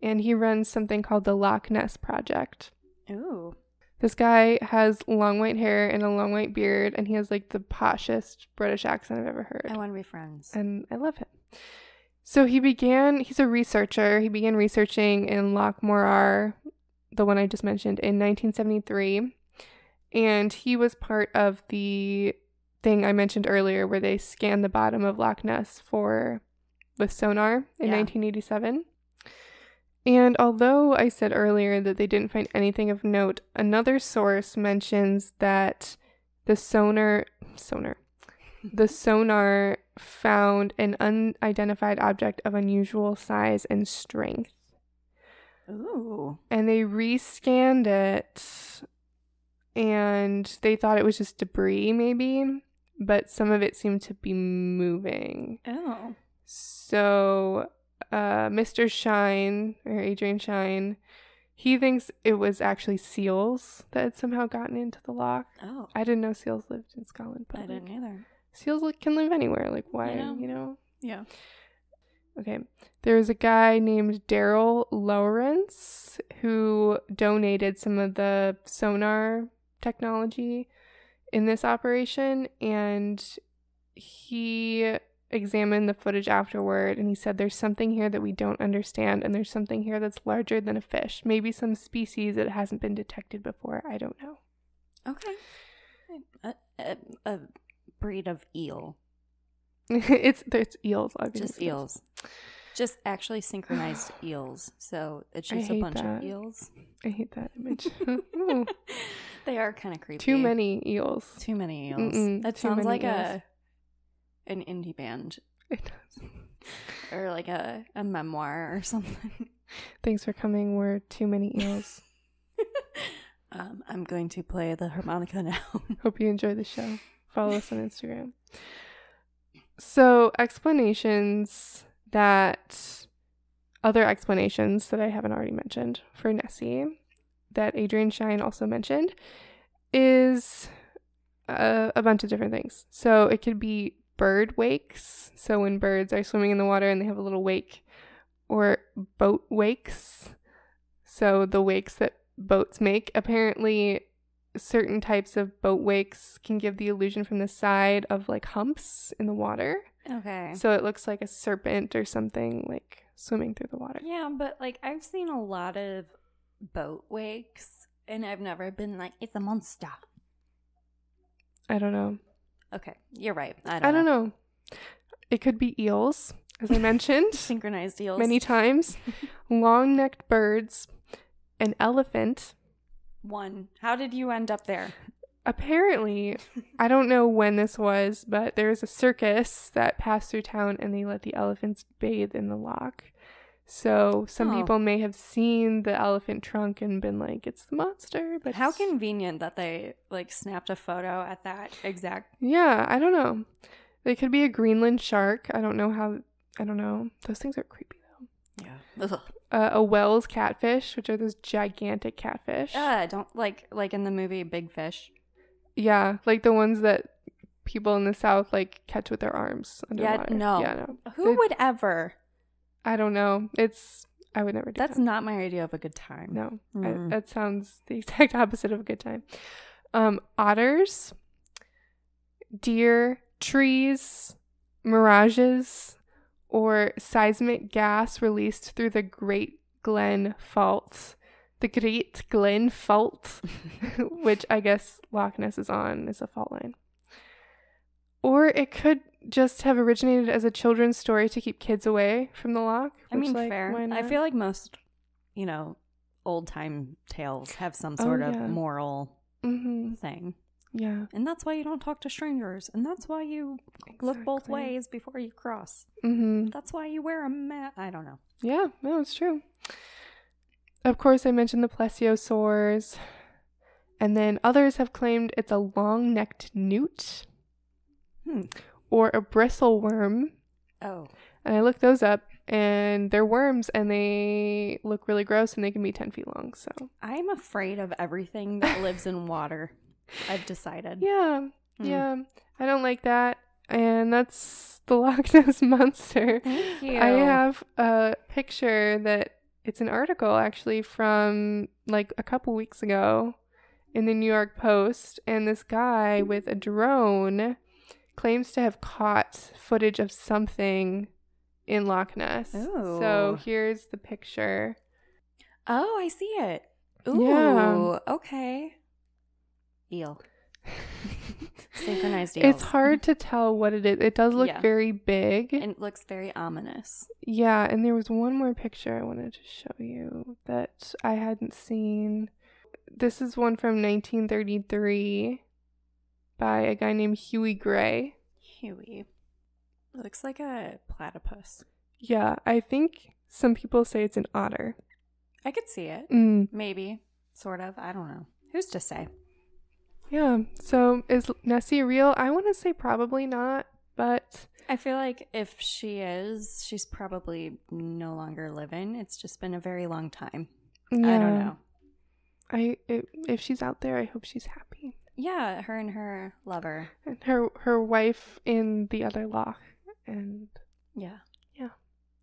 and he runs something called the Loch Ness Project. Ooh. This guy has long white hair and a long white beard, and he has like the poshest British accent I've ever heard. I want to be friends. and I love him. So he began, he's a researcher. He began researching in Loch Morar, the one I just mentioned, in 1973. And he was part of the thing I mentioned earlier where they scanned the bottom of Loch Ness for with sonar in Yeah. 1987. And although I said earlier that they didn't find anything of note, another source mentions that the sonar sonar the sonar found an unidentified object of unusual size and strength. Ooh. And they rescanned it and they thought it was just debris, maybe, but some of it seemed to be moving. Oh. So, uh, Mr. Shine, or Adrian Shine, he thinks it was actually seals that had somehow gotten into the loch. Oh. I didn't know seals lived in Scotland, but I didn't like, either. seals can live anywhere. Like, why, know. you know? Yeah. Okay. There was a guy named Darrell Lowrance who donated some of the sonar technology in this operation and he examined the footage afterward and he said there's something here that we don't understand and there's something here that's larger than a fish maybe some species that hasn't been detected before i don't know Okay. A, a, a breed of eel. it's it's eels obviously Just eels. Just actually synchronized eels. So it's just a bunch that. of eels. i hate that image they are kind of creepy. too many eels Too many eels. Mm-mm, that sounds like eels. a an indie band It does. or like a, a memoir or something. Thanks for coming. We're too many eels. um, I'm going to play the harmonica now. Hope you enjoy the show. Follow us on Instagram. So, explanations that other explanations that I haven't already mentioned for Nessie that Adrian Shine also mentioned is a, a bunch of different things. So, it could be bird wakes. So, when birds are swimming in the water and they have a little wake, or boat wakes. So, the wakes that boats make. Apparently, certain types of boat wakes can give the illusion from the side of like humps in the water. okay. So it looks like a serpent or something like swimming through the water. Yeah, but like I've seen a lot of boat wakes and I've never been like, it's a monster. I don't know. Okay, you're right. I don't, I don't know. It could be eels, as I mentioned Synchronized eels. many times, long necked birds, an elephant. One. How did you end up there? Apparently, I don't know when this was, but there was a circus that passed through town and they let the elephants bathe in the loch. So some Oh. people may have seen the elephant trunk and been like, it's the monster. But How convenient that they like snapped a photo at that exact. Yeah, I don't know. They could be a Greenland shark. I don't know how. I don't know. Those things are creepy though. Yeah. Ugh. Uh, a Wels catfish, which are those gigantic catfish. Uh, don't like like in the movie Big Fish. yeah, like the ones that people in the South like catch with their arms Yeah, no. Yeah, no. Who would ever? I don't know. It's. I would never do that. That's that. not my idea of a good time. No, I- Mm. that sounds the exact opposite of a good time. Um, otters, deer, trees, mirages, or seismic gas released through the Great Glen Fault. The Great Glen Fault, which I guess Loch Ness is on, is a fault line. Or it could just have originated as a children's story to keep kids away from the loch. I mean, like, fair. I feel like most, you know, old time tales have some Oh, sort of moral Mm-hmm. thing. Yeah. And that's why you don't talk to strangers. And that's why you look both ways before you cross. Mm-hmm. That's why you wear a mat. I don't know. Yeah, no, it's true. Of course, I mentioned the plesiosaurs. And then others have claimed it's a long necked newt Hmm. or a bristle worm. Oh. And I looked those up, and they're worms and they look really gross and they can be 10 feet long. So, I'm afraid of everything that lives in water. I've decided. yeah, Hmm. yeah, I don't like that. And that's the Loch Ness Monster. Thank you. I have a picture that it's an article actually from like a couple weeks ago in the New York Post, and this guy with a drone claims to have caught footage of something in Loch Ness. So here's the picture. Oh, I see it. Ooh. Yeah. Okay. Eel. Synchronized eels. It's hard to tell what it is. It does look Yeah. very big. And it looks very ominous. Yeah, and there was one more picture I wanted to show you that I hadn't seen. This is one from 1933 by a guy named Huey Gray. Huey. It looks like a platypus. Yeah, I think some people say it's an otter. I could see it. Mm, Maybe. Sort of. I don't know. Who's to say? Yeah, so is Nessie real? I want to say probably not, but I feel like if she is, she's probably no longer living. It's just been a very long time. I don't know. I if, if she's out there, I hope she's happy. Yeah, her and her lover. And her her wife in the other loch, and Yeah. Yeah.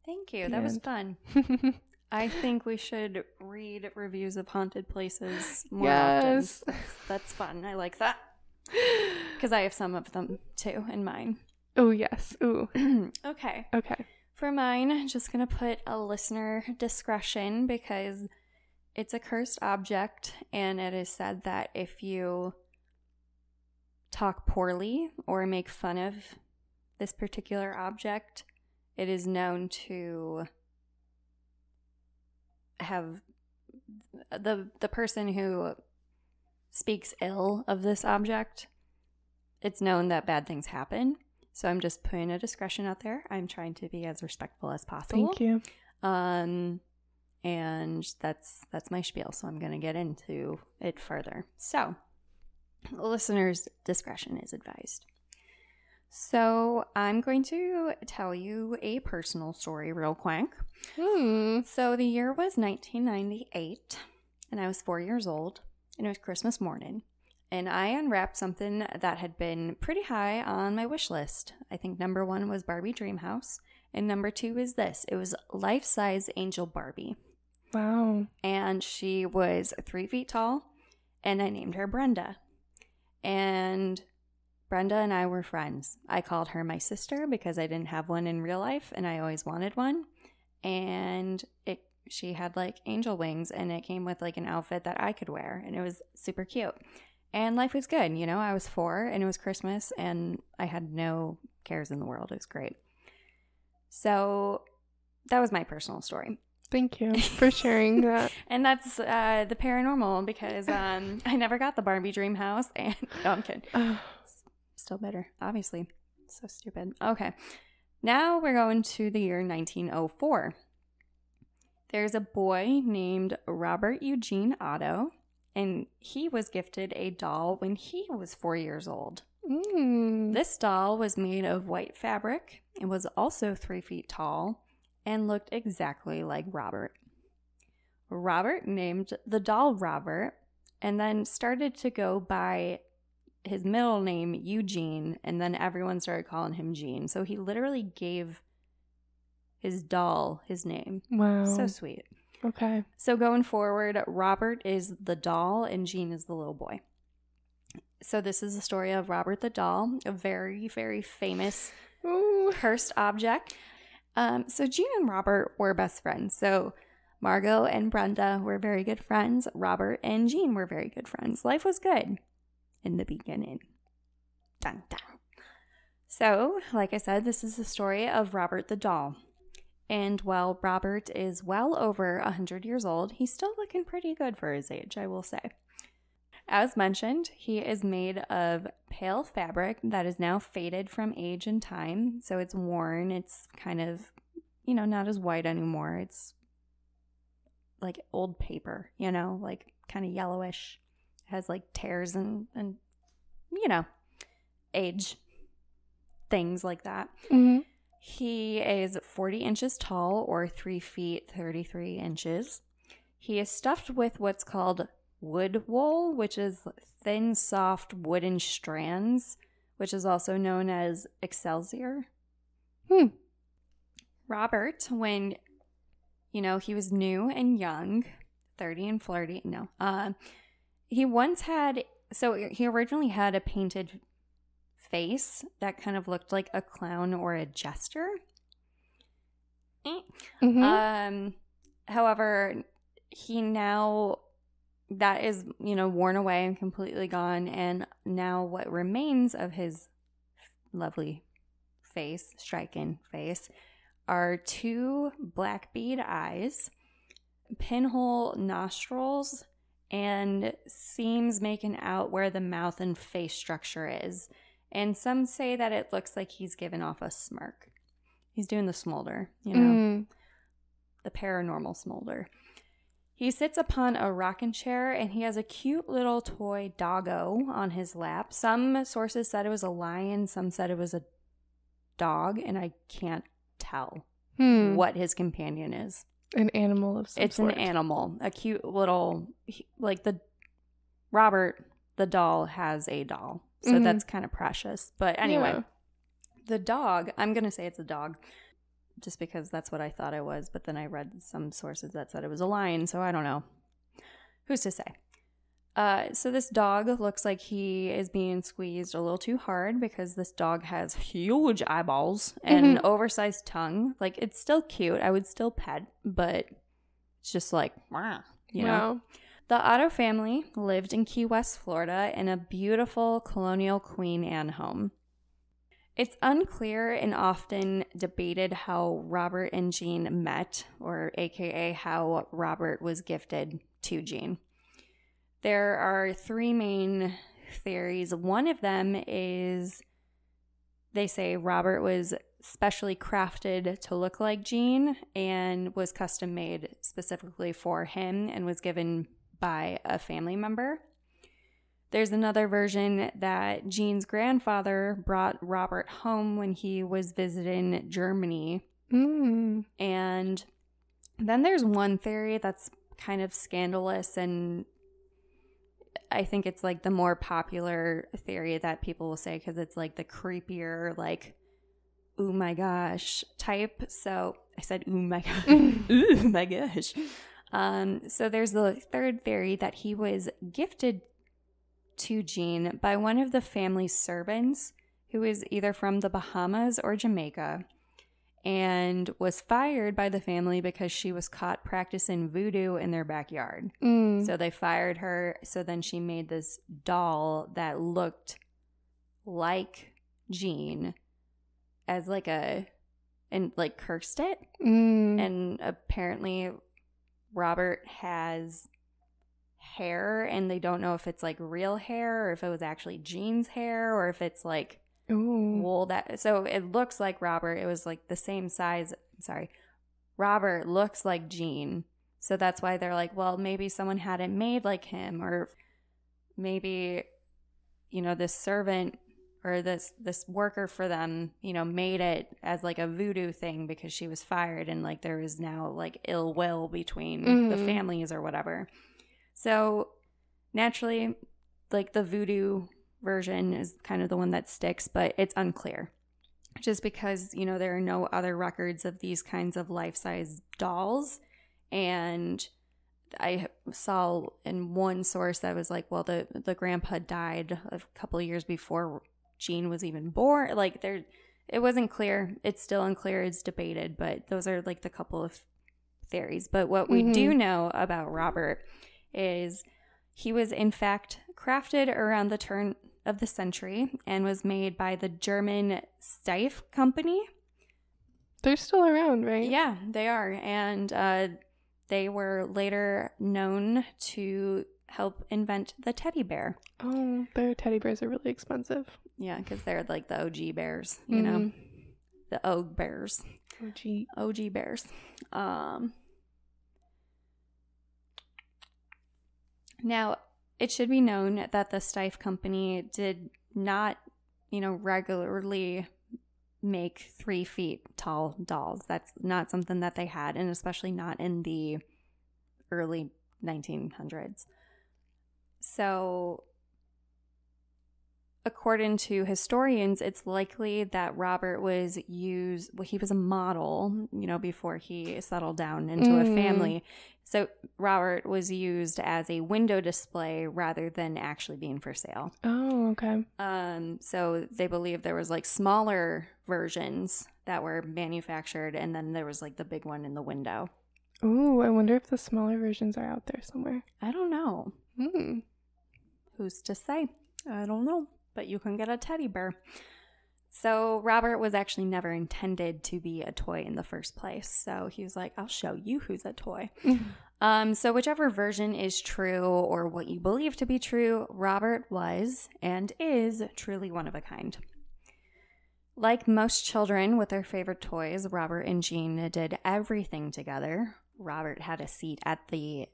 Thank you. The that was fun. I think we should read reviews of haunted places more Yes. often. That's, that's fun. I like that. Because I have some of them too in mine. oh yes. Ooh. okay. Okay. For mine, I'm just going to put a listener discretion because it's a cursed object, and it is said that if you talk poorly or make fun of this particular object, it is known to have the the person who speaks ill of this object it's known that bad things happen. So i'm just putting a discretion out there. I'm trying to be as respectful as possible. Thank you. um and that's that's my spiel. So i'm going to get into it further. So listeners discretion is advised so i'm going to tell you a personal story real quick Hmm. so the year was 1998, and I was four years old, and it was Christmas morning. And I unwrapped something that had been pretty high on my wish list. I think number one was Barbie Dreamhouse, and number two is this it was life size Angel Barbie. Wow. And she was three feet tall, and I named her Brenda. And Brenda and I were friends. I called her my sister because I didn't have one in real life, and I always wanted one and it she had like angel wings and it came with like an outfit that I could wear and it was super cute. And life was good, you know. I was 4 and it was Christmas and I had no cares in the world. It was great. So that was my personal story. Thank you for sharing that. And that's uh, the paranormal because um, I never got the Barbie dream house and no, I'm kidding. Still better, obviously. So stupid. Okay. Now we're going to the year 1904. There's a boy named Robert Eugene Otto, and he was gifted a doll when he was four years old. mm. This doll was made of white fabric and was also three feet tall and looked exactly like Robert. Robert named the doll Robert and then started to go by his middle name Eugene, and then everyone started calling him Gene. So he literally gave his doll his name. Wow. So sweet. okay. So going forward, Robert is the doll and Gene is the little boy. So this is the story of Robert the doll, a very, very famous Ooh. cursed object. Um, so Gene and Robert were best friends. So Margot and Brenda were very good friends. Robert and Gene were very good friends. Life was good in the beginning. Dun dun. So, like I said, this is the story of Robert the doll. And while Robert is well over 100 years old, he's still looking pretty good for his age, I will say. As mentioned, he is made of pale fabric that is now faded from age and time. So it's worn. It's kind of, you know, not as white anymore. It's like old paper, you know, like kind of yellowish. Has like tears and, and, you know, age things like that. Mm-hmm. He is 40 inches tall or 3 feet 33 inches. He is stuffed with what's called wood wool, which is thin, soft wooden strands, which is also known as excelsior. Hmm. Robert, when you know he was new and young, 30 and flirty, no, uh, he once had so he originally had a painted face that kind of looked like a clown or a jester. Eh. Mhm. Um, however, he now that is you know worn away and completely gone, and now what remains of his lovely face, striking face, are two black bead eyes, pinhole nostrils, and seams making out where the mouth and face structure is. And some say that it looks like he's given off a smirk. He's doing the smolder, you know Mm. the paranormal smolder. He sits upon a rocking chair and he has a cute little toy doggo on his lap. Some sources said it was a lion, some said it was a dog, and I can't tell Hmm. what his companion is. An animal of some it's sort. an animal, a cute little, like the Robert, the doll, has a doll. So Mhm. that's kind of precious. But anyway, Yeah. the dog, I'm going to say it's a dog just because that's what I thought it was. But then I read some sources that said it was a lion. So I don't know. Who's to say? Uh, so this dog looks like he is being squeezed a little too hard because this dog has huge eyeballs and an oversized tongue. Like it's still cute. I would still pet, but it's just like, wow, you know. Wow. The Otto family lived in Key West, Florida, in a beautiful colonial Queen Anne home. It's unclear and often debated how Robert and Gene met, or AKA how Robert was gifted to Gene. There are three main theories. One of them is they say Robert was specially crafted to look like Gene and was custom made specifically for him and was given by a family member. There's another version that Gene's grandfather brought Robert home when he was visiting Germany. Mm. And then there's one theory that's kind of scandalous and I think it's like the more popular theory that people will say because it's like the creepier, like, oh my gosh type. So I said, oh my gosh. ooh my gosh. Um, so there's the third theory that he was gifted to Gene by one of the family servants who is either from the Bahamas or Jamaica and was fired by the family because she was caught practicing voodoo in their backyard. Mm. So they fired her. So then she made this doll that looked like Gene as like a, and like cursed it. Mm. And apparently, Robert has hair, and they don't know if it's like real hair or if it was actually Gene's hair or if it's like Ooh. wool that. So it looks like Robert. It was like the same size. Sorry. Robert looks like Gene. So that's why they're like, well, maybe someone had it made like him, or maybe, you know, this servant or this this worker for them, you know, made it as like a voodoo thing because she was fired and like there is now like ill will between the Mhm. families or whatever. So naturally, like the voodoo version is kind of the one that sticks, but it's unclear. Just because, you know, there are no other records of these kinds of life size dolls. And I saw in one source that was like, well, the, the grandpa died a couple years before Gene was even born. Like, there, it wasn't clear. It's still unclear. It's debated, but those are like the couple of theories. But what we do mm-hmm. know about Robert is he was, in fact, crafted around the turn of the century and was made by the German Steiff Company. They're still around, right? Yeah, they are. And uh, they were later known to help invent the teddy bear. Oh, their teddy bears are really expensive. Yeah, because they're like the OG bears, you know, Mhm. the OG bears, OG. OG bears. Um, now, it should be known that the Steiff Company did not, you know, regularly make three feet tall dolls. That's not something that they had, and especially not in the early 1900s. So, according to historians, it's likely that Robert was used, well, he was a model, you know, before he settled down into a Mm. family. So, Robert was used as a window display rather than actually being for sale. Oh, okay. Um, so they believe there was like smaller versions that were manufactured, and then there was like the big one in the window. Ooh, I wonder if the smaller versions are out there somewhere. I don't know. Hmm. Who's to say? I don't know. But you can get a teddy bear. So Robert was actually never intended to be a toy in the first place. So he was like, I'll show you who's a toy. Um, so whichever version is true or what you believe to be true, Robert was and is truly one of a kind. Like most children with their favorite toys, Robert and Gene did everything together. Robert had a seat at the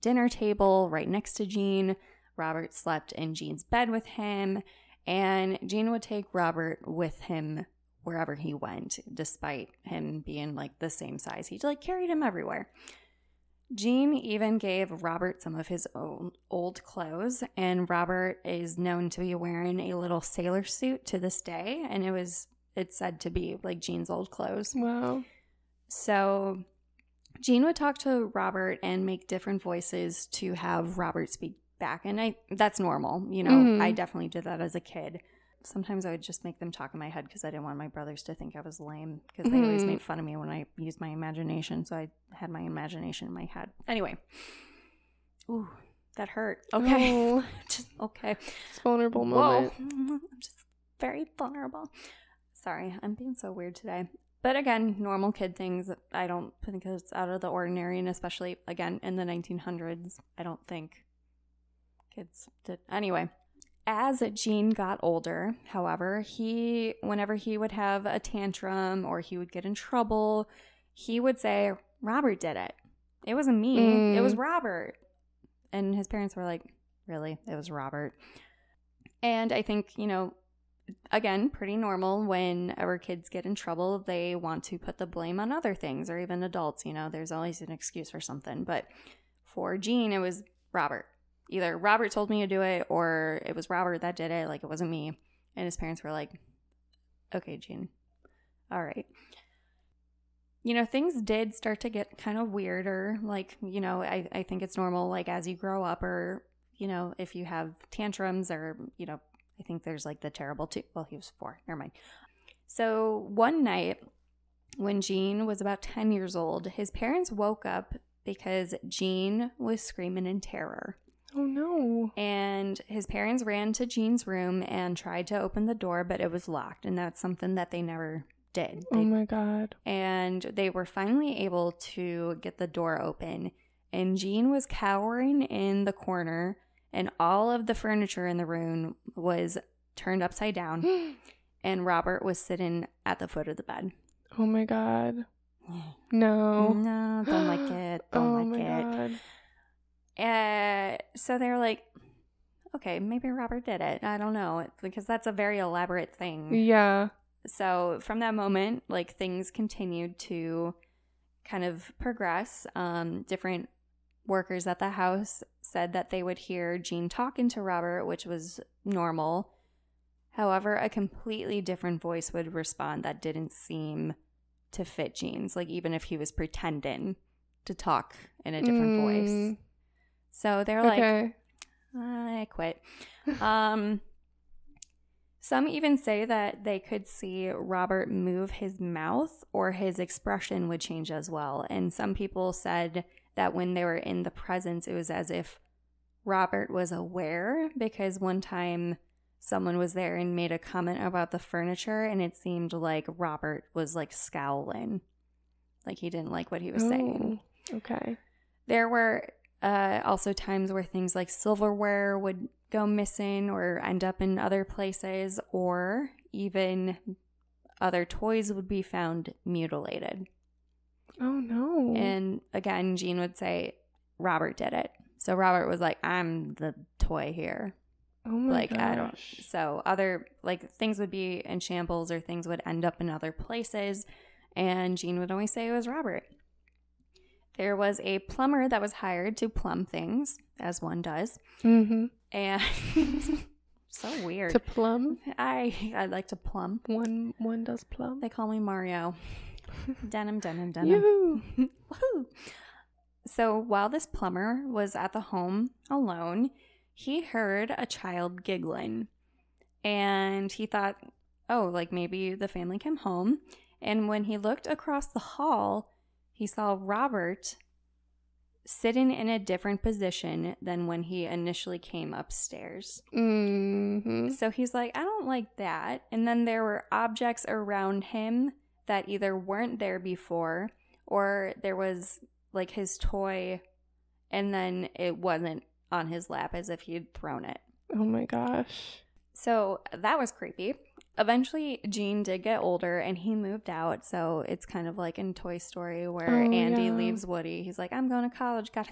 dinner table right next to Gene. Robert slept in Gene's bed with him, and Gene would take Robert with him wherever he went, despite him being like the same size. He like carried him everywhere. Gene even gave Robert some of his own old clothes, and Robert is known to be wearing a little sailor suit to this day, and it was it's said to be like Gene's old clothes. Wow. So Gene would talk to Robert and make different voices to have Robert speak back, and I that's normal. You know, Mhm. I definitely did that as a kid. Sometimes I would just make them talk in my head because I didn't want my brothers to think I was lame because they always made fun of me when I used my imagination. So I had my imagination in my head. Anyway, ooh, that hurt. Okay, Oh, just okay. it's vulnerable Whoa. I'm just very vulnerable. Sorry, I'm being so weird today. But again, normal kid things. I don't think it's out of the ordinary, and especially again in the 1900s, I don't think kids did. Anyway, as Gene got older, however, he whenever he would have a tantrum or he would get in trouble, he would say, "Robert did it. It wasn't me. It was Mm. Robert." And his parents were like, "Really? It was Robert." And I think, you know, again, pretty normal whenever kids get in trouble, they want to put the blame on other things or even adults, you know, there's always an excuse for something. But for Gene, it was Robert. Either Robert told me to do it or it was Robert that did it, like it wasn't me. And his parents were like, okay, Gene, all right. You know, things did start to get kind of weirder. Like, you know, I, I think it's normal, like, as you grow up, or, you know, if you have tantrums, or, you know, I think there's like the terrible two. Well, he was four. Never mind. So one night when Gene was about 10 years old, his parents woke up because Gene was screaming in terror. Oh no. And his parents ran to Gene's room and tried to open the door, but it was locked. And that's something that they never did. Oh my god. and they were finally able to get the door open. And Gene was cowering in the corner, and all of the furniture in the room was turned upside down. And Robert was sitting at the foot of the bed. oh my god. No. No, don't like it. Don't oh like my it. god. Uh, so they're like, okay, maybe Robert did it. I don't know. Because that's a very elaborate thing. Yeah. so from that moment like things continued to kind of progress um different workers at the house said that they would hear Gene talking to Robert which was normal however a completely different voice would respond that didn't seem to fit Gene's like even if he was pretending to talk in a different voice Mm, so they're like. I quit. Um, some even say that they could see Robert move his mouth or his expression would change as well. And some people said that when they were in the presence, it was as if Robert was aware because one time someone was there and made a comment about the furniture, and it seemed like Robert was like scowling, like he didn't like what he was saying. Oh, Okay. There were uh, also times where things like silverware would go missing or end up in other places, or even other toys would be found mutilated. Oh no. And again, Gene would say, Robert did it. So Robert was like, I'm the toy here. oh my like, gosh. I don't. So other, like, things would be in shambles or things would end up in other places. And Gene would always say it was Robert. There was a plumber that was hired to plumb things, as one does. Mm-hmm. And so weird. To plum. I I like to plumb. One one does plum. They call me Mario. denim, denim, denim. Yoo-hoo. Woohoo. So while this plumber was at the home alone, he heard a child giggling. And he thought, oh, like maybe the family came home. And when he looked across the hall, he saw Robert sitting in a different position than when he initially came upstairs. Mm-hmm. So he's like, I don't like that. And then there were objects around him that either weren't there before or there was like his toy and then it wasn't on his lap as if he had thrown it. Oh my gosh. So that was creepy. Eventually, Gene did get older and he moved out. So it's kind of like in Toy Story where Oh, Andy yeah. leaves Woody. He's like, I'm going to college. Got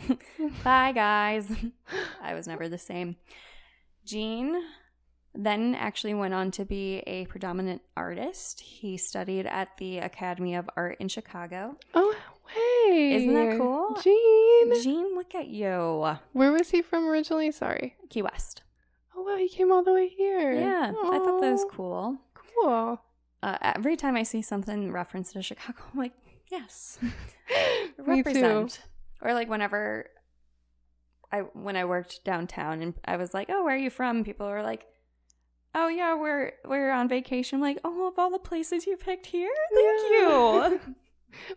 Bye, guys. I was never the same. Gene then actually went on to be a predominant artist. He studied at the Academy of Art in Chicago. Oh hey. Isn't that cool? Gene. Gene, look at you. Where was he from originally? Sorry. Key West. Oh wow, he came all the way here. Yeah, I thought that was cool. Cool. Uh, every time I see something referenced to Chicago, I'm like, yes, represent. Or like whenever I when I worked downtown and I was like, oh, where are you from? People were like, oh yeah, we're we're on vacation. I'm like, oh, of all the places you picked here, thank you.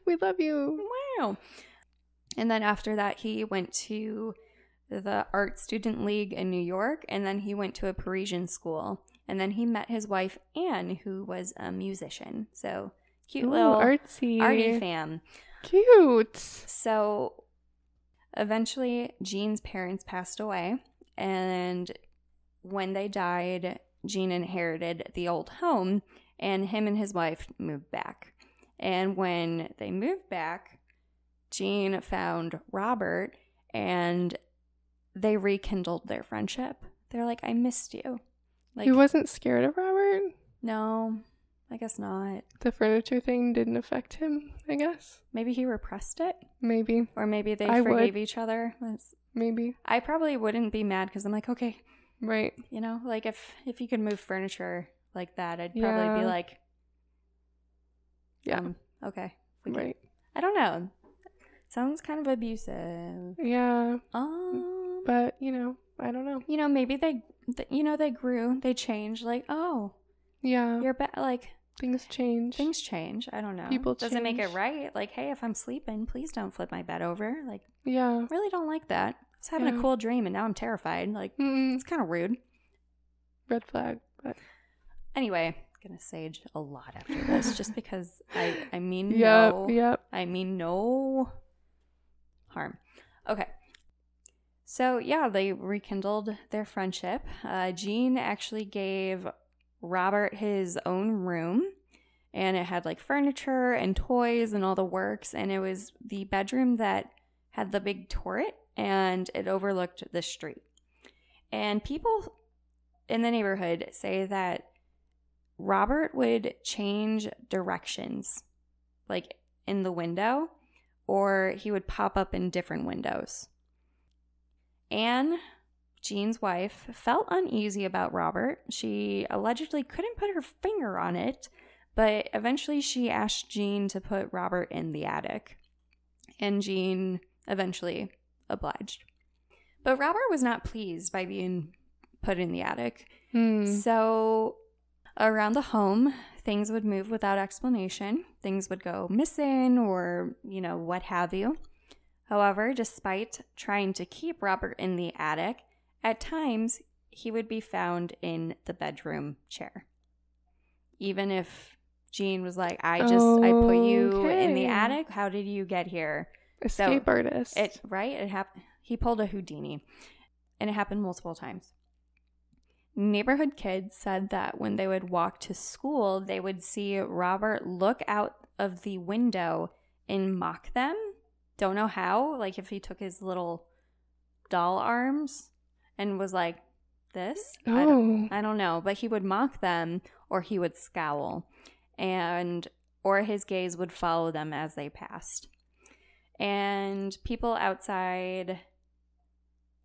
We love you. wow. And then after that, he went to the Art Student League in New York, and then he went to a Parisian school. And then he met his wife, Anne, who was a musician. So cute Ooh, little artsy. arty fam. Cute. So eventually, Gene's parents passed away. And when they died, Gene inherited the old home, and him and his wife moved back. And when they moved back, Gene found Robert and they rekindled their friendship. They're like, I missed you. Like, he wasn't scared of Robert. no, I guess not. The furniture thing didn't affect him. I guess. Maybe he repressed it, Maybe. or maybe they I would. forgave each other. That's- Maybe. I probably wouldn't be mad because I'm like, okay, Right. you know, like if if you could move furniture like that, I'd probably Yeah. be like, Yeah. um, okay, Right. I don't know. Sounds kind of abusive. Yeah. Um, But you know, I don't know. you know, maybe they, th- you know, they grew, they changed. Like, oh, Yeah. you're be- like Things change. things change. I don't know. People doesn't make it right. Like, hey, if I'm sleeping, please don't flip my bed over. Like, Yeah. I really don't like that. I was having Yeah. a cool dream and now I'm terrified. Like, Mm-mm. it's kind of rude. Red flag. But Anyway, gonna sage a lot after this, just because I I mean yep. no, Yep. I mean no harm. Okay. So yeah, they rekindled their friendship. Uh, Gene actually gave Robert his own room, and it had like furniture and toys and all the works, and it was the bedroom that had the big turret, and it overlooked the street. And people in the neighborhood say that Robert would change directions, like in the window, or he would pop up in different windows. Anne, Gene's wife, felt uneasy about Robert. She allegedly couldn't put her finger on it, but eventually she asked Gene to put Robert in the attic. And Gene eventually obliged. But Robert was not pleased by being put in the attic. Hmm. So, around the home, things would move without explanation. Things would go missing or, you know, what have you. However, despite trying to keep Robert in the attic, at times he would be found in the bedroom chair. Even if Gene was like, I just, I put you in the attic. How did you get here? Escape artist. It right? It happened. He pulled a Houdini, and it happened multiple times. Neighborhood kids said that when they would walk to school, they would see Robert look out of the window and mock them. Don't know how. Like if he took his little doll arms and was like this. I don't, oh. I don't know, but he would mock them or he would scowl and or his gaze would follow them as they passed. And people outside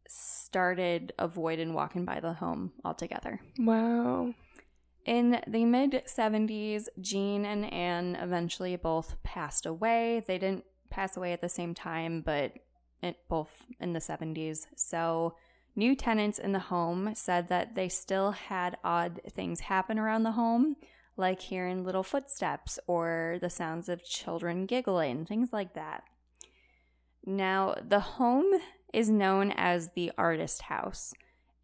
started avoiding walking by the home altogether. Wow. In the mid 70s, Gene and Anne eventually both passed away. They didn't pass away at the same time, but it, both in the 70s. So, new tenants in the home said that they still had odd things happen around the home, like hearing little footsteps or the sounds of children giggling, things like that. Now, the home is known as the Artist House,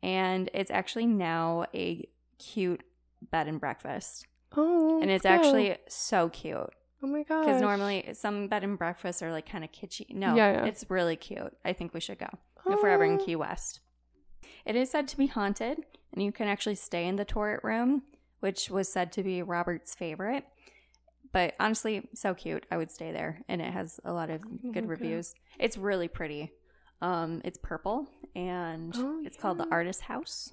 and it's actually now a cute bed and breakfast. Oh. And it's let's actually so cute Oh my god. because normally some bed and breakfasts are like kind of kitschy. No, Yeah, yeah. it's really cute. I think we should go if we're ever in Oh. Key West. It is said to be haunted, and you can actually stay in the turret room, which was said to be Robert's favorite. But honestly, so cute. I would stay there, and it has a lot of good Okay. reviews. It's really pretty. Um, it's purple, and Oh, it's called the. Artist House.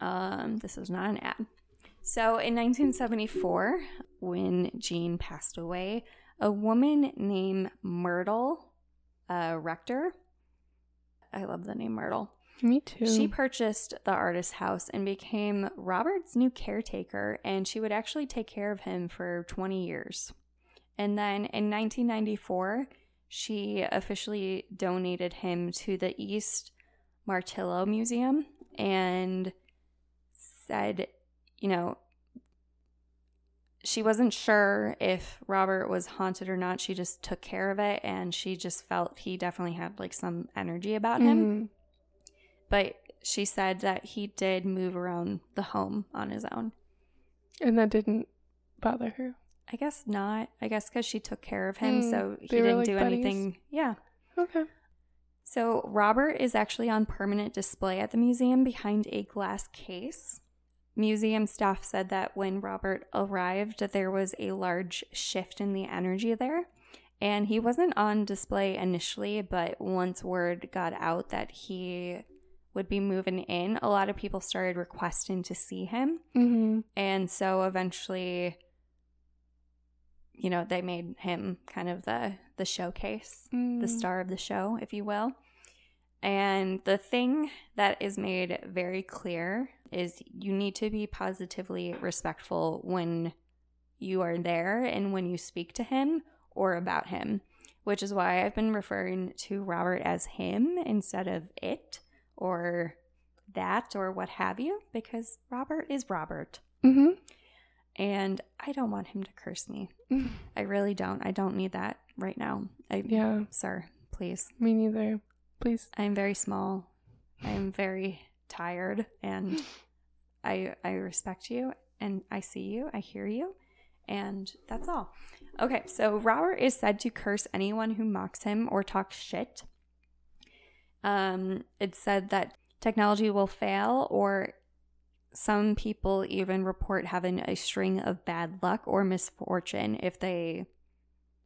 Um, this is not an ad. So in 1974, when Gene passed away, a woman named Myrtle uh, Rector, I love the name Myrtle, Me too. she purchased the artist's house and became Robert's new caretaker, and she would actually take care of him for 20 years. And then in 1994, she officially donated him to the East Martello Museum and said, you know, she wasn't sure if Robert was haunted or not. She just took care of it and she just felt he definitely had like some energy about him Mhm. but she said that he did move around the home on his own. And that didn't bother her. I guess not. I guess because she took care of him, Hmm, so he didn't like, do buddies? anything. Yeah. Okay. So Robert is actually on permanent display at the museum behind a glass case. Museum staff said that when Robert arrived, there was a large shift in the energy there. And he wasn't on display initially, but once word got out that he would be moving in, a lot of people started requesting to see him. Mm-hmm. And so eventually, you know, they made him kind of the the showcase, Mm. the star of the show, if you will. And the thing that is made very clear is you need to be positively respectful when you are there and when you speak to him or about him, which is why I've been referring to Robert as him instead of it or that or what have you, because Robert is Robert. Mm-hmm. And I don't want him to curse me. Mm. I really don't. I don't need that right now. I, Yeah. Sir, please. Me neither. Please. I'm very small. I'm very tired and I I respect you and I see you. I hear you. And that's all. Okay, so Robert is said to curse anyone who mocks him or talks shit. Um, it's said that technology will fail, or some people even report having a string of bad luck or misfortune if they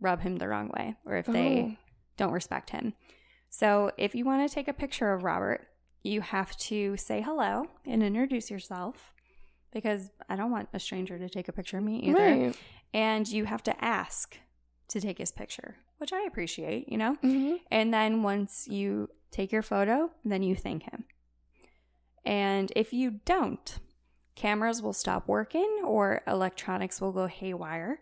rub him the wrong way or if they Oh. don't respect him. So if you want to take a picture of Robert, you have to say hello and introduce yourself because I don't want a stranger to take a picture of me either. Right. And you have to ask to take his picture, which I appreciate, you know? Mm-hmm. And then once you take your photo, then you thank him. And if you don't, cameras will stop working or electronics will go haywire.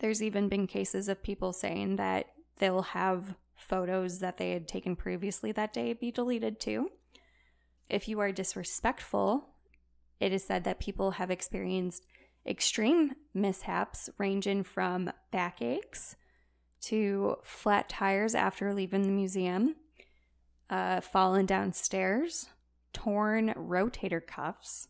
There's even been cases of people saying that they'll have photos that they had taken previously that day be deleted too. If you are disrespectful, it is said that people have experienced extreme mishaps ranging from backaches to flat tires after leaving the museum, uh, falling downstairs, torn rotator cuffs,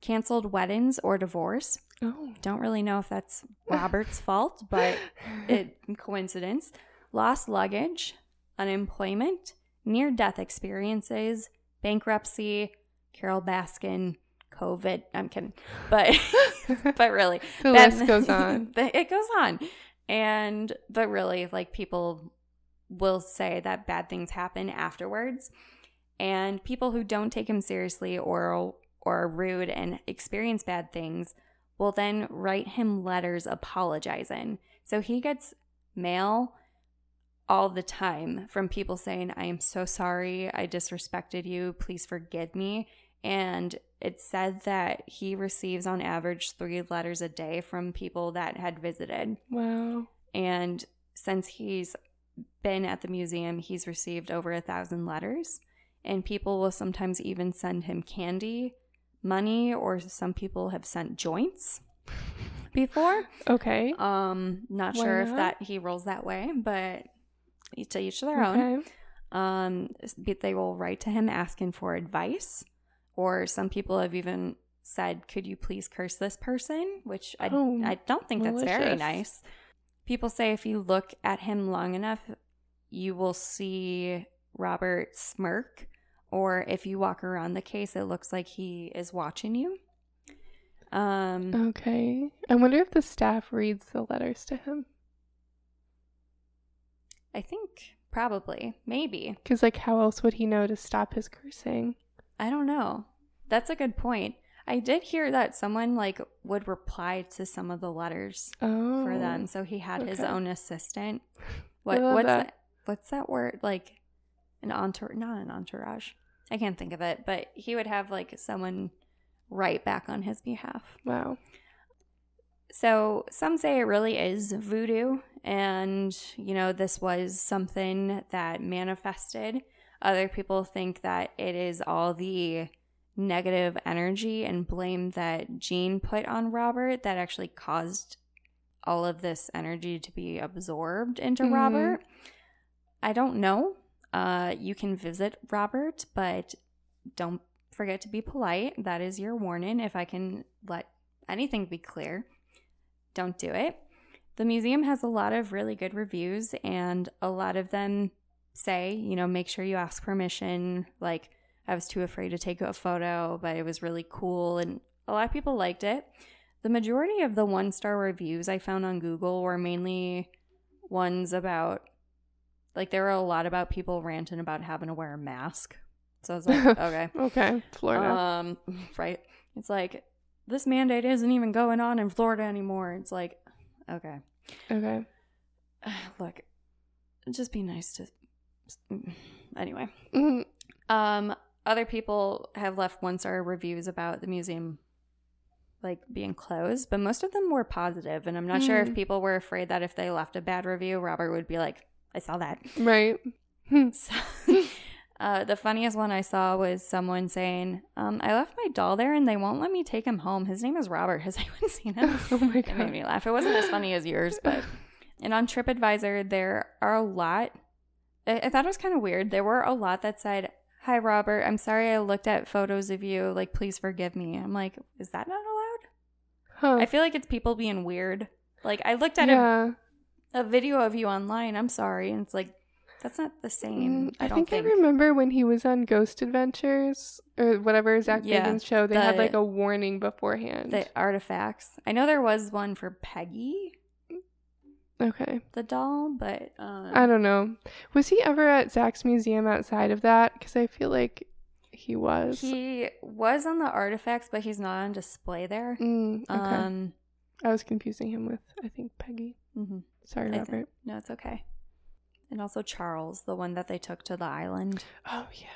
canceled weddings or divorce. Oh. Don't really know if that's Robert's fault, but it coincidence. Lost luggage, unemployment, near death experiences, bankruptcy, Carole Baskin, COVID. I'm kidding, but but really, the list goes on. it goes on, and but really, like people will say that bad things happen afterwards, and people who don't take him seriously or or are rude and experience bad things will then write him letters apologizing. So he gets mail all the time from people saying, I am so sorry. I disrespected you. Please forgive me. And it said that he receives on average three letters a day from people that had visited. Wow. And since he's been at the museum, he's received over a thousand letters. And people will sometimes even send him candy, money, or some people have sent joints before. Okay. Um, not Why sure if that he rolls that way, but to each to their own. Okay. Um, they will write to him asking for advice, or some people have even said, "Could you please curse this person?" Which I Oh, I don't think that's very nice. People say if you look at him long enough, you will see Robert smirk, or if you walk around the case, it looks like he is watching you. Um, Okay. I wonder if the staff reads the letters to him. I think probably, maybe. Because, like, how else would he know to stop his cursing? I don't know. That's a good point. I did hear that someone like would reply to some of the letters Oh. for them, oh, so he had his own assistant. What what's that. that. What's that word? Like an entourage? Not an entourage. I can't think of it, but he would have like someone write back on his behalf. Wow. So some say it really is voodoo, and you know, this was something that manifested. Other people think that it is all the negative energy and blame that Gene put on Robert that actually caused all of this energy to be absorbed into Mhm. Robert. I don't know. Uh, you can visit Robert, but don't forget to be polite. That is your warning. If I can let anything be clear, don't do it. The museum has a lot of really good reviews, and a lot of them say, you know, make sure you ask permission. Like, I was too afraid to take a photo, but it was really cool, and a lot of people liked it. The majority of the one star reviews I found on Google were mainly ones about, like, there were a lot about people ranting about having to wear a mask. So I was like, okay. Okay. Florida. Um, right. It's like this mandate isn't even going on in Florida anymore. It's like, okay, okay. look, just be nice to. Anyway, Mhm. um, other people have left one star reviews about the museum, like being closed, but most of them were positive, and I'm not sure if Hmm. people were afraid that if they left a bad review, Robert would be like, "I saw that." Right. So, uh, the funniest one I saw was someone saying, um, I left my doll there and they won't let me take him home. His name is Robert. Has anyone seen him? oh my It made me laugh. It wasn't as funny as yours, but. And on TripAdvisor, there are a lot. I, I thought it was kind of weird. There were a lot that said, Hi, Robert. I'm sorry I looked at photos of you. Like, please forgive me. I'm like, Is that not allowed? Huh. I feel like it's people being weird. Like, I looked at yeah. a, a video of you online. I'm sorry. And it's like, that's not the same. Mm, I I think, think. I remember when he was on Ghost Adventures or whatever Zak Yeah, Bagans show, they had like a warning beforehand. the artifacts. I know there was one for Peggy, okay. the doll, but um, I don't know. Was he ever at Zak's museum outside of that? Because I feel like he was. he was on the artifacts, but he's not on display there. Mm, okay. Um, I was confusing him with, I think, Peggy. mhm. Sorry, I Robert. no, it's okay. And also Charles, the one that they took to the island. Oh, yeah.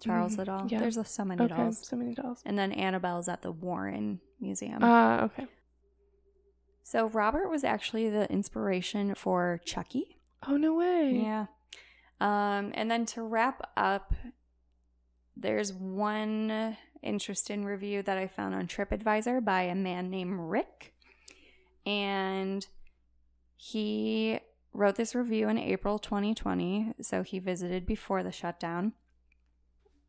Charles Mhm. the doll. Yeah. There's so many okay. dolls. So many dolls. And then Annabelle's at the Warren Museum. Ah, okay. so Robert was actually the inspiration for Chucky. Oh, no way. Yeah. Um, and then to wrap up, there's one interesting review that I found on TripAdvisor by a man named Rick. And he wrote this review in April 2020. So he visited before the shutdown.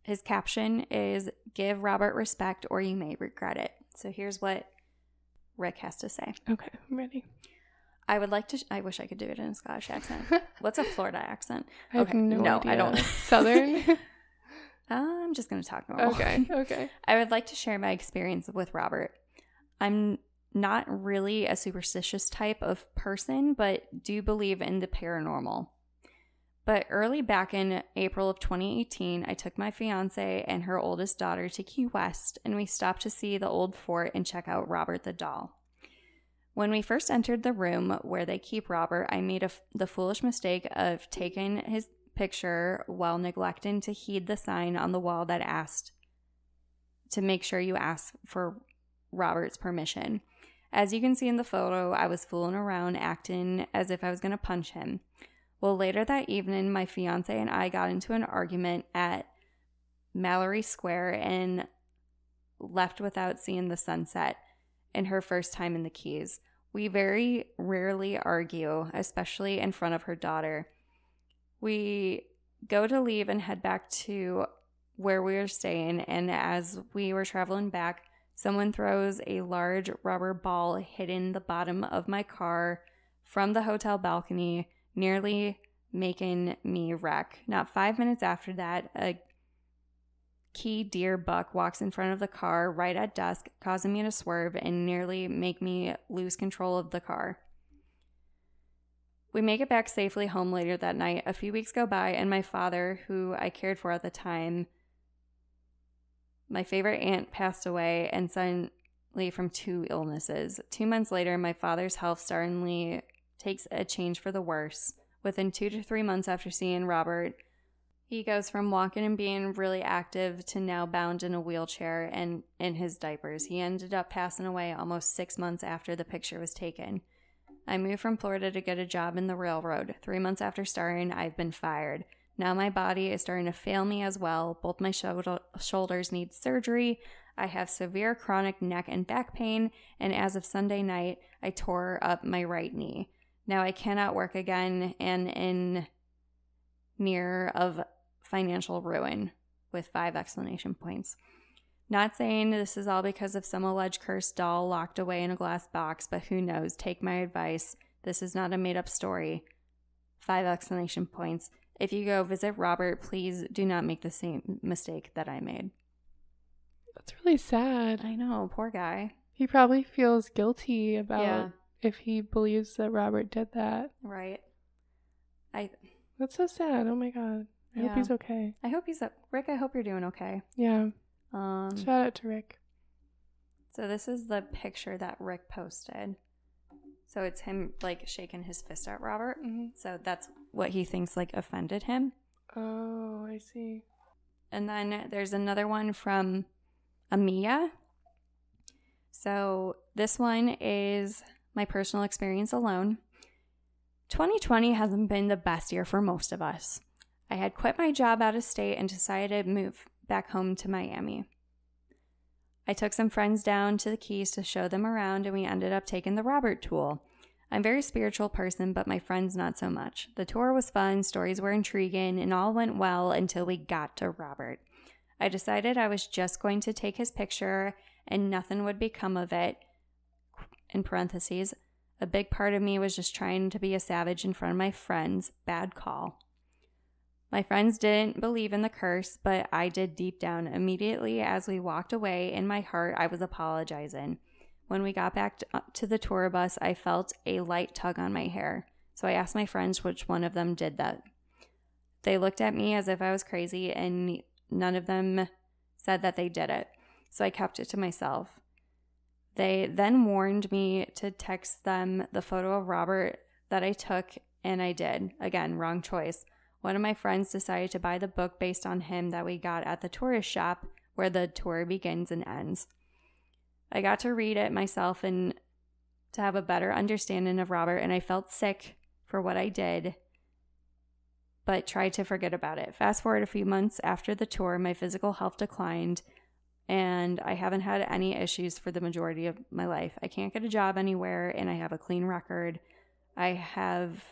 his caption is Give Robert respect or you may regret it. So here's what Rick has to say. Okay, I'm ready. I would like to. Sh- I wish I could do it in a Scottish accent. What's a Florida accent? I have Okay, no, no, idea. I don't. Southern? I'm just going to talk normal. okay, okay. I would like to share my experience with Robert. I'm not really a superstitious type of person, but do believe in the paranormal. But early back in April of 2018, I took my fiance and her oldest daughter to Key West, and we stopped to see the old fort and check out Robert the doll. When we first entered the room where they keep Robert, I made the foolish mistake of taking his picture while neglecting to heed the sign on the wall that asked to make sure you ask for Robert's permission. As you can see in the photo, I was fooling around, acting as if I was going to punch him. Well, later that evening, my fiance and I got into an argument at Mallory Square and left without seeing the sunset in her first time in the Keys. We very rarely argue, especially in front of her daughter. We go to leave and head back to where we were staying, and as we were traveling back, someone throws a large rubber ball hitting the bottom of my car from the hotel balcony, nearly making me wreck. Not five minutes after that, a key deer buck walks in front of the car right at dusk, causing me to swerve and nearly make me lose control of the car. We make it back safely home later that night. A few weeks go by, and my father, who I cared for at the time, my favorite aunt passed away, and suddenly from two illnesses. Two months later, my father's health suddenly takes a change for the worse. Within two to three months after seeing Robert, he goes from walking and being really active to now bound in a wheelchair and in his diapers. He ended up passing away almost six months after the picture was taken. I moved from Florida to get a job in the railroad. Three months after starting, I've been fired. Now my body is starting to fail me as well. Both my shoulder- shoulders need surgery. I have severe chronic neck and back pain, and as of Sunday night, I tore up my right knee. Now I cannot work again and in near of financial ruin with five explanation points. Not saying this is all because of some alleged cursed doll locked away in a glass box, but who knows? Take my advice. This is not a made up story. Five explanation points. If you go visit Robert, please do not make the same mistake that I made. That's really sad. I know, poor guy. He probably feels guilty about Yeah. if he believes that Robert did that. Right. I That's so sad. Oh my god. I hope he's okay. I hope he's up. Rick, I hope you're doing okay. Yeah. Um Shout out to Rick. So this is the picture that Rick posted. So it's him like shaking his fist at Robert. hmm So that's what he thinks like offended him. Oh, I see. And then there's another one from Amia. So this one is my personal experience alone. 2020 hasn't been the best year for most of us. I had quit my job out of state and decided to move back home to Miami. I took some friends down to the Keys to show them around, and we ended up taking the Robert tour. I'm a very spiritual person, but my friends not so much. The tour was fun, stories were intriguing, and all went well until we got to Robert. I decided I was just going to take his picture and nothing would become of it. In parentheses, a big part of me was just trying to be a savage in front of my friends. Bad call. My friends didn't believe in the curse, but I did deep down. Immediately as we walked away, in my heart, I was apologizing. When we got back to, the tour bus, I felt a light tug on my hair. So I asked my friends which one of them did that. They looked at me as if I was crazy, and none of them said that they did it. So I kept it to myself. They then warned me to text them the photo of Robert that I took, and I did. Again, wrong choice. One of my friends decided to buy the book based on him that we got at the tourist shop where the tour begins and ends. I got to read it myself and to have a better understanding of Robert, and I felt sick for what I did, but tried to forget about it. Fast forward a few months after the tour, my physical health declined, and I haven't had any issues for the majority of my life. I can't get a job anywhere, and I have a clean record. I have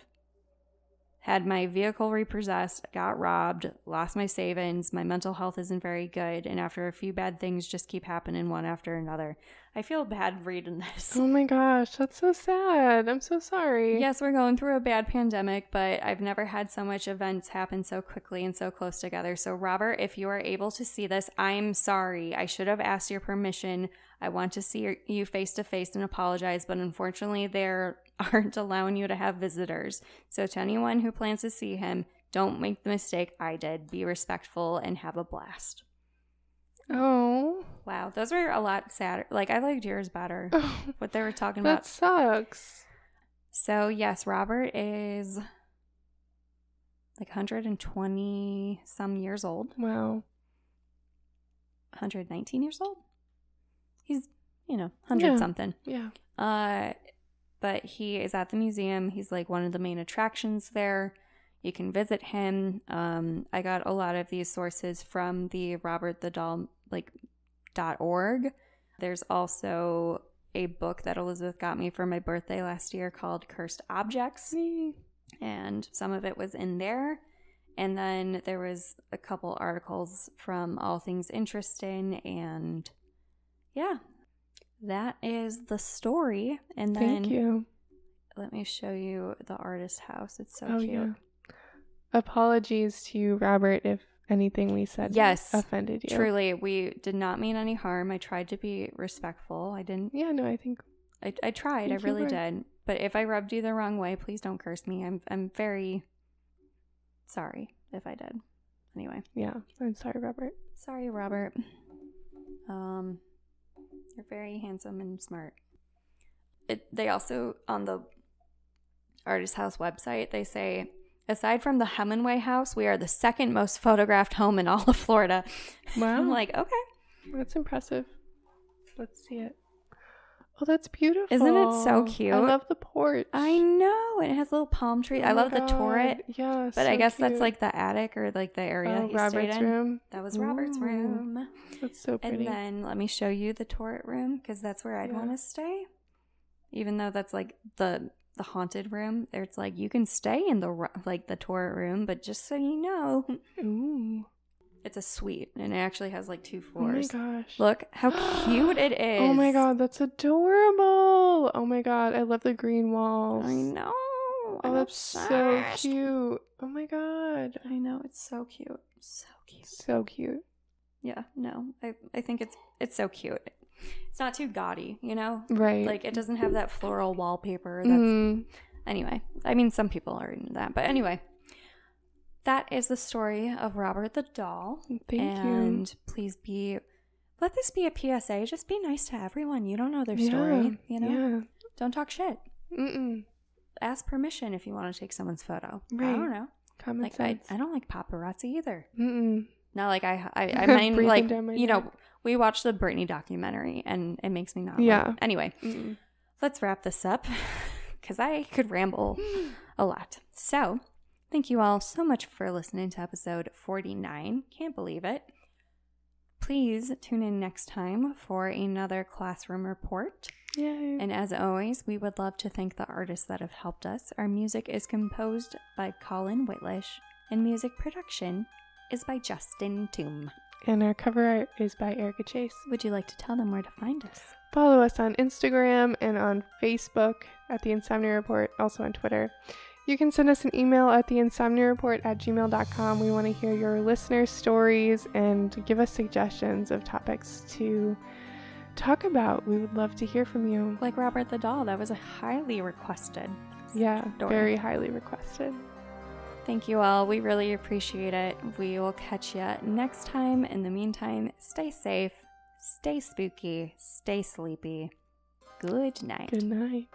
had my vehicle repossessed, got robbed, lost my savings, my mental health isn't very good, and after a few bad things just keep happening one after another. I feel bad reading this. Oh my gosh, that's so sad. I'm so sorry. Yes, we're going through a bad pandemic, but I've never had so much events happen so quickly and so close together. So, Robert, if you are able to see this, I'm sorry. I should have asked your permission. I want to see you face to face and apologize, but unfortunately, they aren't allowing you to have visitors. So, to anyone who plans to see him, don't make the mistake I did. Be respectful and have a blast. Oh. Wow, those were a lot sadder. Like I liked yours better. what they were talking that about. That sucks. So yes, Robert is like 120 some years old. Wow. 119 years old. He's, you know, 100 Yeah. something. Yeah. Uh but he is at the museum. He's like one of the main attractions there. You can visit him. Um, I got a lot of these sources from the Robert the Doll like dot org. There's also a book that Elizabeth got me for my birthday last year called Cursed Objects, and some of it was in there. And then there was a couple articles from All Things Interesting, and yeah, that is the story. And then Thank you. let me show you the artist house. It's so oh cute. yeah. Apologies to you, Robert if anything we said Yes, offended you. Truly, we did not mean any harm. I tried to be respectful. I didn't. Yeah, no, I think I, I tried. I really did. But if I rubbed you the wrong way, please don't curse me. I'm I'm very sorry if I did. Anyway, yeah. I'm sorry, Robert. sorry, Robert. Um, you're very handsome and smart. It. They also on the Artist House website they say. Aside from the Hemingway house, we are the second most photographed home in all of Florida. Wow. I'm like, okay. That's impressive. Let's see it. Oh, that's beautiful. Isn't it so cute? I love the porch. I know. And it has little palm trees. Oh I love the turret. Yeah, But I so guess that's like the attic or like the area oh, he Robert's stayed in. room. That was Robert's Ooh. room. That's so pretty. And then let me show you the turret room because that's where I'd Yeah. want to stay. Even though that's like the the haunted room, it's like you can stay in the like the turret room, but just so you know, Ooh. It's a suite and it actually has like two Oh my floors. gosh. Look how cute it is. Oh my god, that's adorable. Oh my god, I love the green walls. I know. Oh, I'm that's so cute. Oh my god. I know it's so cute. So cute. So cute. Yeah, no. I I think it's it's so cute. It's not too gaudy, you know? Right. Like it doesn't have that floral wallpaper that's Mhm. anyway. I mean some people are into that. But anyway. That is the story of Robert the doll. Thank and please be let this be a PSA. Just be nice to everyone. You don't know their you. story, you know? Yeah. Don't talk shit. Mm-mm. Ask permission if you want to take someone's photo. Right. I don't know. Common Like I, sense. I don't like paparazzi either. Mm-mm. Not like I I, I mean like you know we watched the Britney documentary and it makes me not like- Yeah. Anyway, Mm-mm. let's wrap this up because I could ramble a lot. So thank you all so much for listening to episode 49. Can't believe it. Please tune in next time for another classroom report. Yay. And as always, we would love to thank the artists that have helped us. Our music is composed by Colin Whitlish, and music production is by Justin Toom. And our cover art is by Erica Chase. Would you like to tell them where to find us? Follow us on Instagram and on Facebook at The Insomnia Report, also on Twitter. You can send us an email at theinsomniareport at gmail.com. We want to hear your listener stories and give us suggestions of topics to talk about. We would love to hear from you. Like Robert the Doll, that was a highly requested. Yeah, story. very highly requested. Thank you all. We really appreciate it. We will catch you next time. In the meantime, stay safe, stay spooky, stay sleepy. Good night. Good night.